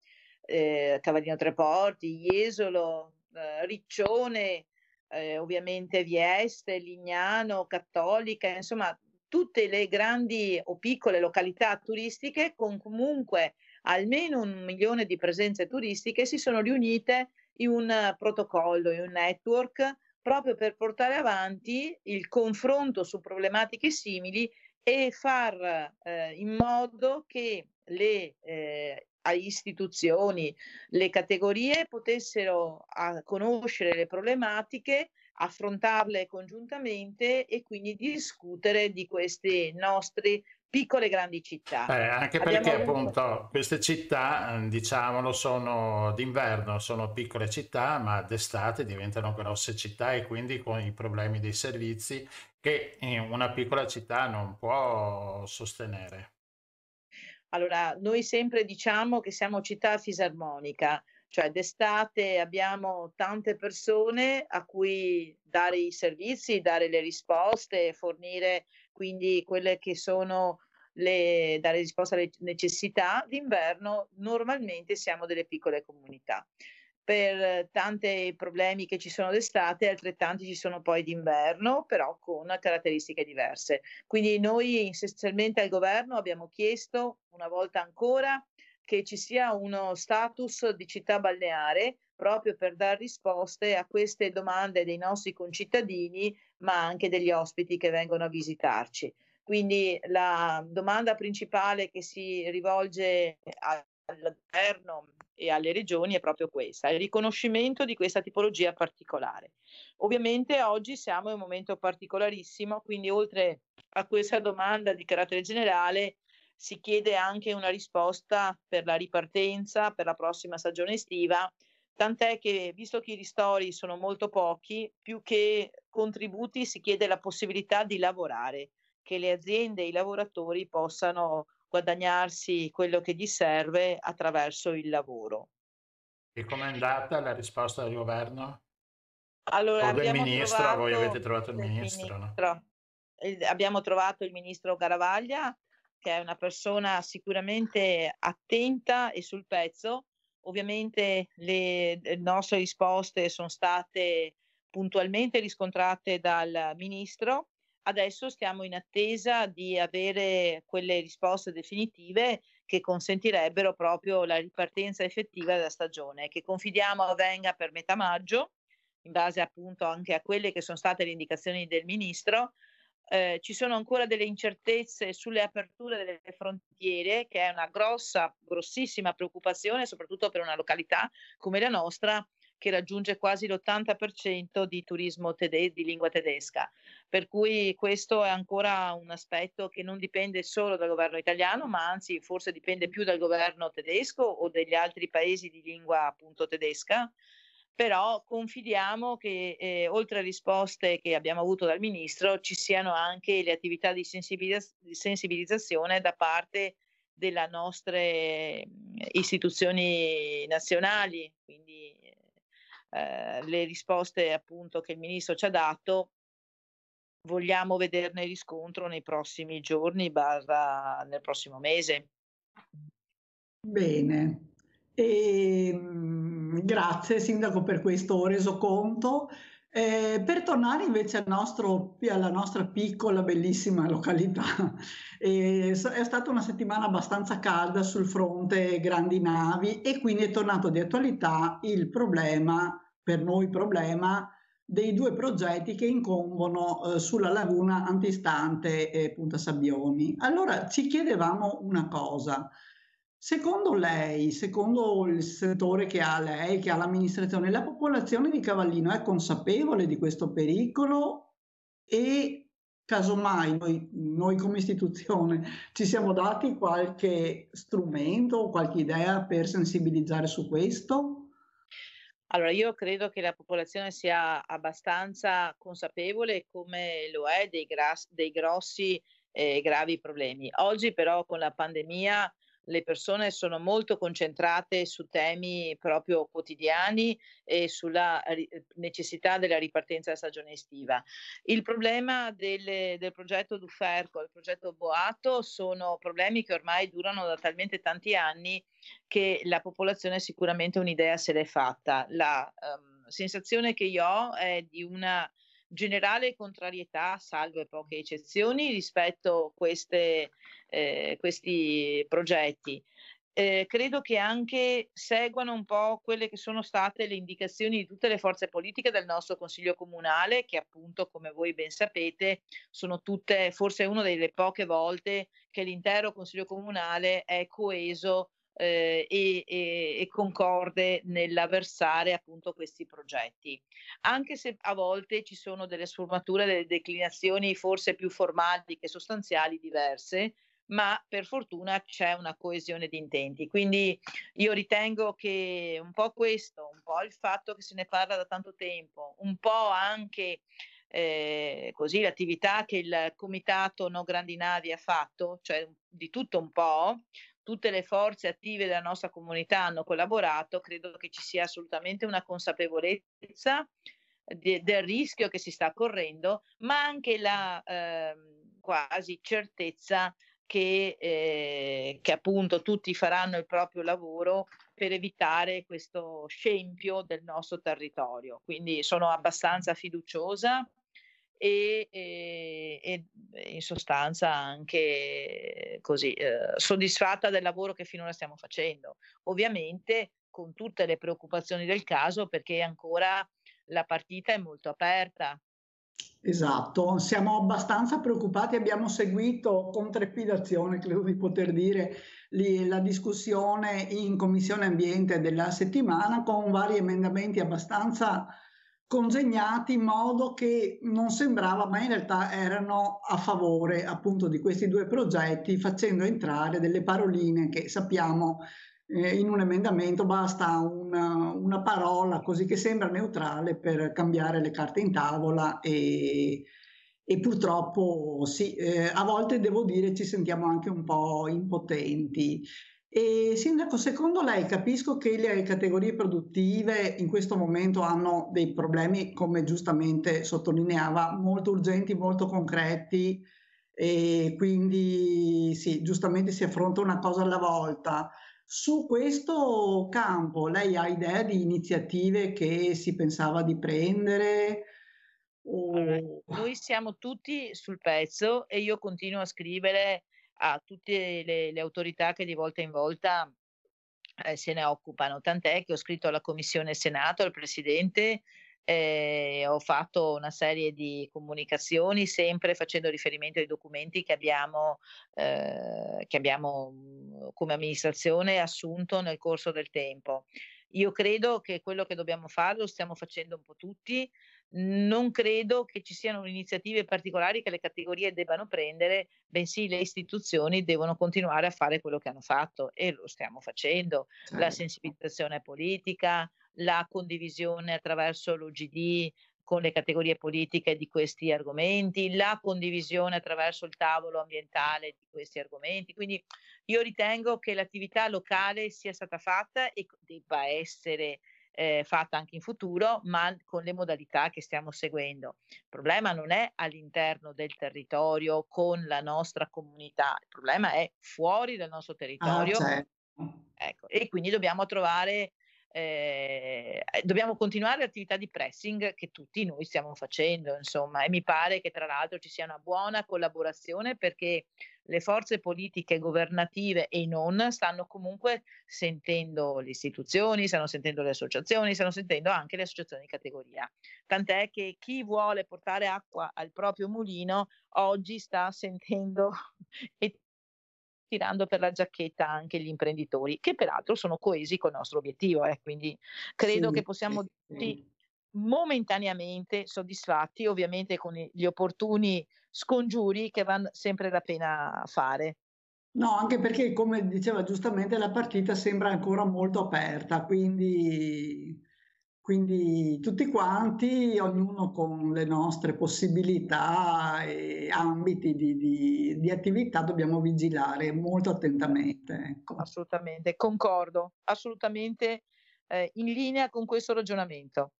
eh, Cavallino Treporti, Jesolo, eh, Riccione, eh, ovviamente Vieste, Lignano, Cattolica, insomma tutte le grandi o piccole località turistiche con comunque almeno un milione di presenze turistiche si sono riunite in un protocollo, in un network proprio per portare avanti il confronto su problematiche simili e far eh, in modo che le eh, istituzioni, le categorie potessero conoscere le problematiche, affrontarle congiuntamente e quindi discutere di queste nostre piccole e grandi città. Eh, anche perché Abbiamo appunto queste città, ehm, diciamolo, sono d'inverno, sono piccole città, ma d'estate diventano grosse città e quindi con i problemi dei servizi che una piccola città non può sostenere. Allora, noi sempre diciamo che siamo città fisarmonica, cioè d'estate abbiamo tante persone a cui dare i servizi, dare le risposte, fornire quindi quelle che sono le, dare risposta alle necessità, d'inverno normalmente siamo delle piccole comunità. per tanti problemi che ci sono d'estate, altrettanti ci sono poi d'inverno, però con caratteristiche diverse. Quindi noi essenzialmente al governo abbiamo chiesto una volta ancora che ci sia uno status di città balneare proprio per dare risposte a queste domande dei nostri concittadini, ma anche degli ospiti che vengono a visitarci. Quindi la domanda principale che si rivolge al governo e alle regioni è proprio questa, il riconoscimento di questa tipologia particolare. Ovviamente oggi siamo in un momento particolarissimo, quindi oltre a questa domanda di carattere generale si chiede anche una risposta per la ripartenza, per la prossima stagione estiva, tant'è che visto che i ristori sono molto pochi, più che contributi si chiede la possibilità di lavorare, che le aziende e i lavoratori possano guadagnarsi quello che gli serve attraverso il lavoro. E com'è andata la risposta del governo? Allora, o del ministro, voi avete trovato il ministro, no? ministro, il- abbiamo trovato il ministro Garavaglia, che è una persona sicuramente attenta e sul pezzo. Ovviamente le, nostre risposte sono state puntualmente riscontrate dal ministro. Adesso stiamo in attesa di avere quelle risposte definitive che consentirebbero proprio la ripartenza effettiva della stagione, che confidiamo avvenga per metà maggio, in base appunto anche a quelle che sono state le indicazioni del ministro. Eh, ci sono ancora delle incertezze sulle aperture delle frontiere, che è una grossa, grossissima preoccupazione, soprattutto per una località come la nostra, che raggiunge quasi l'80% di turismo tede- di lingua tedesca. Per cui questo è ancora un aspetto che non dipende solo dal governo italiano, ma anzi forse dipende più dal governo tedesco o degli altri paesi di lingua appunto tedesca. Però confidiamo che eh, oltre a risposte che abbiamo avuto dal ministro ci siano anche le attività di, sensibilizz- di sensibilizzazione da parte delle nostre mm, istituzioni nazionali, quindi eh, le risposte appunto che il ministro ci ha dato vogliamo vederne riscontro nei prossimi giorni, barra nel prossimo mese. Bene, Ehm, grazie Sindaco per questo resoconto. Eh, per tornare invece al nostro, alla nostra piccola, bellissima località, eh, è stata una settimana abbastanza calda sul fronte grandi navi e quindi è tornato di attualità il problema, per noi problema, dei due progetti che incombono eh, sulla laguna antistante eh, Punta Sabbioni. Allora ci chiedevamo una cosa. Secondo lei, secondo il settore che ha lei, che ha l'amministrazione, la popolazione di Cavallino è consapevole di questo pericolo e casomai noi, noi come istituzione ci siamo dati qualche strumento, qualche idea per sensibilizzare su questo? Allora, io credo che la popolazione sia abbastanza consapevole come lo è dei, gras- dei grossi e eh, gravi problemi. Oggi però con la pandemia le persone sono molto concentrate su temi proprio quotidiani e sulla necessità della ripartenza della stagione estiva. Il problema del, del progetto Duferco, il progetto Boato, sono problemi che ormai durano da talmente tanti anni che la popolazione sicuramente un'idea se l'è fatta. La um, sensazione che io ho è di una generale contrarietà, salvo poche eccezioni, rispetto a queste, eh, questi progetti. Eh, credo che anche seguano un po' quelle che sono state le indicazioni di tutte le forze politiche del nostro Consiglio Comunale, che appunto, come voi ben sapete, sono tutte, forse una delle poche volte che l'intero Consiglio Comunale è coeso eh, e, e, e, concorde nell'avversare appunto questi progetti. Anche se a volte ci sono delle sfumature, delle declinazioni forse più formali che sostanziali diverse, ma per fortuna c'è una coesione di intenti. Quindi io ritengo che un po' questo, un po' il fatto che se ne parla da tanto tempo, un po' anche eh, così l'attività che il comitato No Grandi Navi ha fatto, cioè di tutto un po', tutte le forze attive della nostra comunità hanno collaborato, credo che ci sia assolutamente una consapevolezza de, del rischio che si sta correndo, ma anche la eh, quasi certezza che, eh, che appunto tutti faranno il proprio lavoro per evitare questo scempio del nostro territorio. Quindi sono abbastanza fiduciosa e, e, e in sostanza anche così eh, soddisfatta del lavoro che finora stiamo facendo. Ovviamente con tutte le preoccupazioni del caso perché ancora la partita è molto aperta. Esatto, siamo abbastanza preoccupati, abbiamo seguito con trepidazione, credo di poter dire, la discussione in Commissione Ambiente della settimana con vari emendamenti abbastanza consegnati in modo che non sembrava, ma in realtà erano a favore appunto di questi due progetti, facendo entrare delle paroline che sappiamo eh, in un emendamento basta una, una, parola così che sembra neutrale per cambiare le carte in tavola e, e purtroppo sì, eh, a volte devo dire ci sentiamo anche un po' impotenti. E Sindaco, secondo lei capisco che le categorie produttive in questo momento hanno dei problemi, come giustamente sottolineava, molto urgenti, molto concreti e quindi sì, giustamente si affronta una cosa alla volta. Su questo campo lei ha idea di iniziative che si pensava di prendere? Allora, noi siamo tutti sul pezzo e io continuo a scrivere a tutte le, le autorità che di volta in volta eh, se ne occupano, tant'è che ho scritto alla Commissione Senato, al Presidente, eh, ho fatto una serie di comunicazioni sempre facendo riferimento ai documenti che abbiamo, eh, che abbiamo mm, come amministrazione assunto nel corso del tempo. Io credo che quello che dobbiamo fare lo stiamo facendo un po' tutti, non credo che ci siano iniziative particolari che le categorie debbano prendere, bensì le istituzioni devono continuare a fare quello che hanno fatto e lo stiamo facendo. Certo. La sensibilizzazione politica, la condivisione attraverso l'OGD con le categorie politiche di questi argomenti, la condivisione attraverso il tavolo ambientale di questi argomenti. Quindi io ritengo che l'attività locale sia stata fatta e debba essere eh, fatta anche in futuro, ma con le modalità che stiamo seguendo. Il problema non è all'interno del territorio con la nostra comunità, il problema è fuori dal nostro ah, territorio. Ah, certo. ecco, e quindi dobbiamo trovare eh, dobbiamo continuare l'attività di pressing che tutti noi stiamo facendo, insomma, e mi pare che tra l'altro ci sia una buona collaborazione perché le forze politiche governative e non stanno comunque sentendo le istituzioni, stanno sentendo le associazioni, stanno sentendo anche le associazioni di categoria. Tant'è che chi vuole portare acqua al proprio mulino oggi sta sentendo e tirando per la giacchetta anche gli imprenditori, che peraltro sono coesi col nostro obiettivo. Eh, quindi credo sì, che possiamo sì. momentaneamente soddisfatti, ovviamente con gli opportuni scongiuri che vanno sempre la pena fare. No, anche perché, come diceva giustamente, la partita sembra ancora molto aperta, quindi quindi tutti quanti, ognuno con le nostre possibilità e ambiti di, di, di attività, dobbiamo vigilare molto attentamente. Ecco. Assolutamente, concordo, assolutamente eh, in linea con questo ragionamento.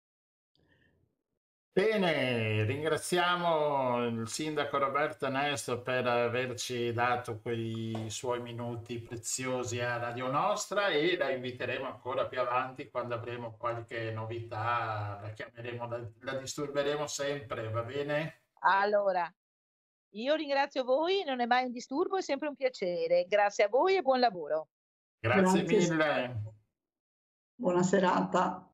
Bene, ringraziamo il sindaco Roberto Nesto per averci dato quei suoi minuti preziosi a Radio Nostra e la inviteremo ancora più avanti quando avremo qualche novità, la chiameremo, la, la disturberemo sempre, va bene? Allora, io ringrazio voi, non è mai un disturbo, è sempre un piacere. Grazie a voi e buon lavoro. Grazie, Grazie. mille. Buona serata.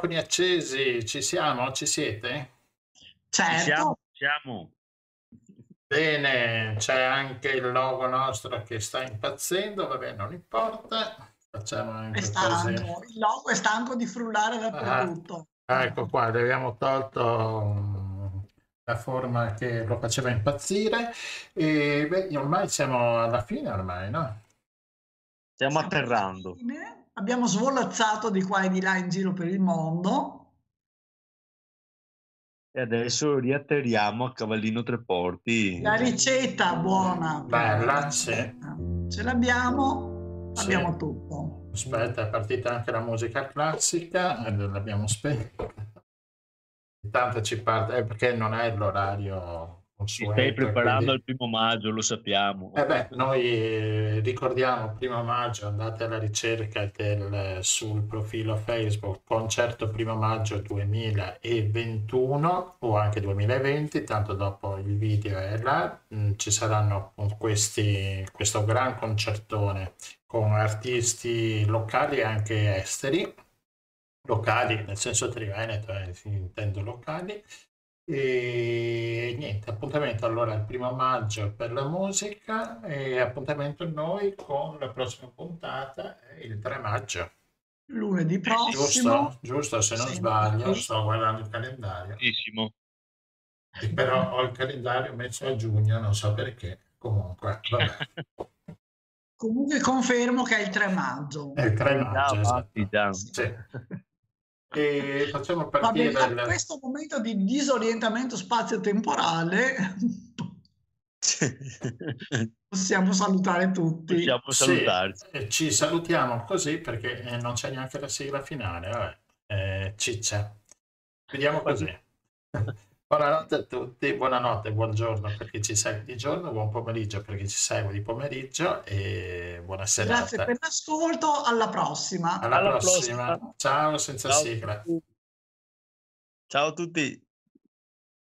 Microfoni accesi, ci siamo? Ci siete? Certo. Ci siamo, siamo. Bene, c'è anche il logo nostro che sta impazzendo, vabbè, non importa. Facciamo È anche così. stanco, il logo è stanco di frullare dappertutto. Ah, ecco qua, abbiamo tolto mm, la forma che lo faceva impazzire e beh, ormai siamo alla fine ormai, no? Stiamo atterrando. Fine. Abbiamo svolazzato di qua e di là in giro per il mondo. E adesso riatterriamo a Cavallino Treporti. La ricetta buona. Bella, sì. Ce l'abbiamo, Sì. abbiamo tutto. Aspetta, è partita anche la musica classica, e l'abbiamo spenta. Intanto ci parte, eh, perché non è l'orario Ci stai preparando al primo maggio, lo sappiamo. Eh beh, noi eh, ricordiamo primo maggio, andate alla ricerca del, sul profilo Facebook Concerto Primo Maggio 2021 o anche 2020, tanto dopo il video è là, Mm, ci saranno questi, questo gran concertone con artisti locali e anche esteri, locali nel senso triveneto, eh, intendo locali, e niente, appuntamento allora il primo maggio per la musica e appuntamento noi con la prossima puntata eh, il 3 maggio. Lunedì prossimo. Giusto? Giusto, se non Sì. sbaglio, sto guardando il calendario. Benissimo. E però ho il calendario messo a giugno, non so perché. Comunque, vabbè, Comunque confermo che è il 3 maggio. è il 3 Già, maggio. esatto. avanti, già. Sì. E facciamo bene, partire a il... questo momento di disorientamento spazio-temporale possiamo salutare tutti. Possiamo Sì, salutarci. eh, ci salutiamo così perché eh, non c'è neanche la sigla finale. Vabbè. Eh, ciccia. Vediamo così. Buonanotte a tutti, buonanotte, buongiorno per chi ci segue di giorno, buon pomeriggio per chi ci segue di pomeriggio e buona serata. Grazie per l'ascolto, alla prossima. Alla, Alla prossima. prossima. Ciao senza Ciao. sigla. Ciao a tutti.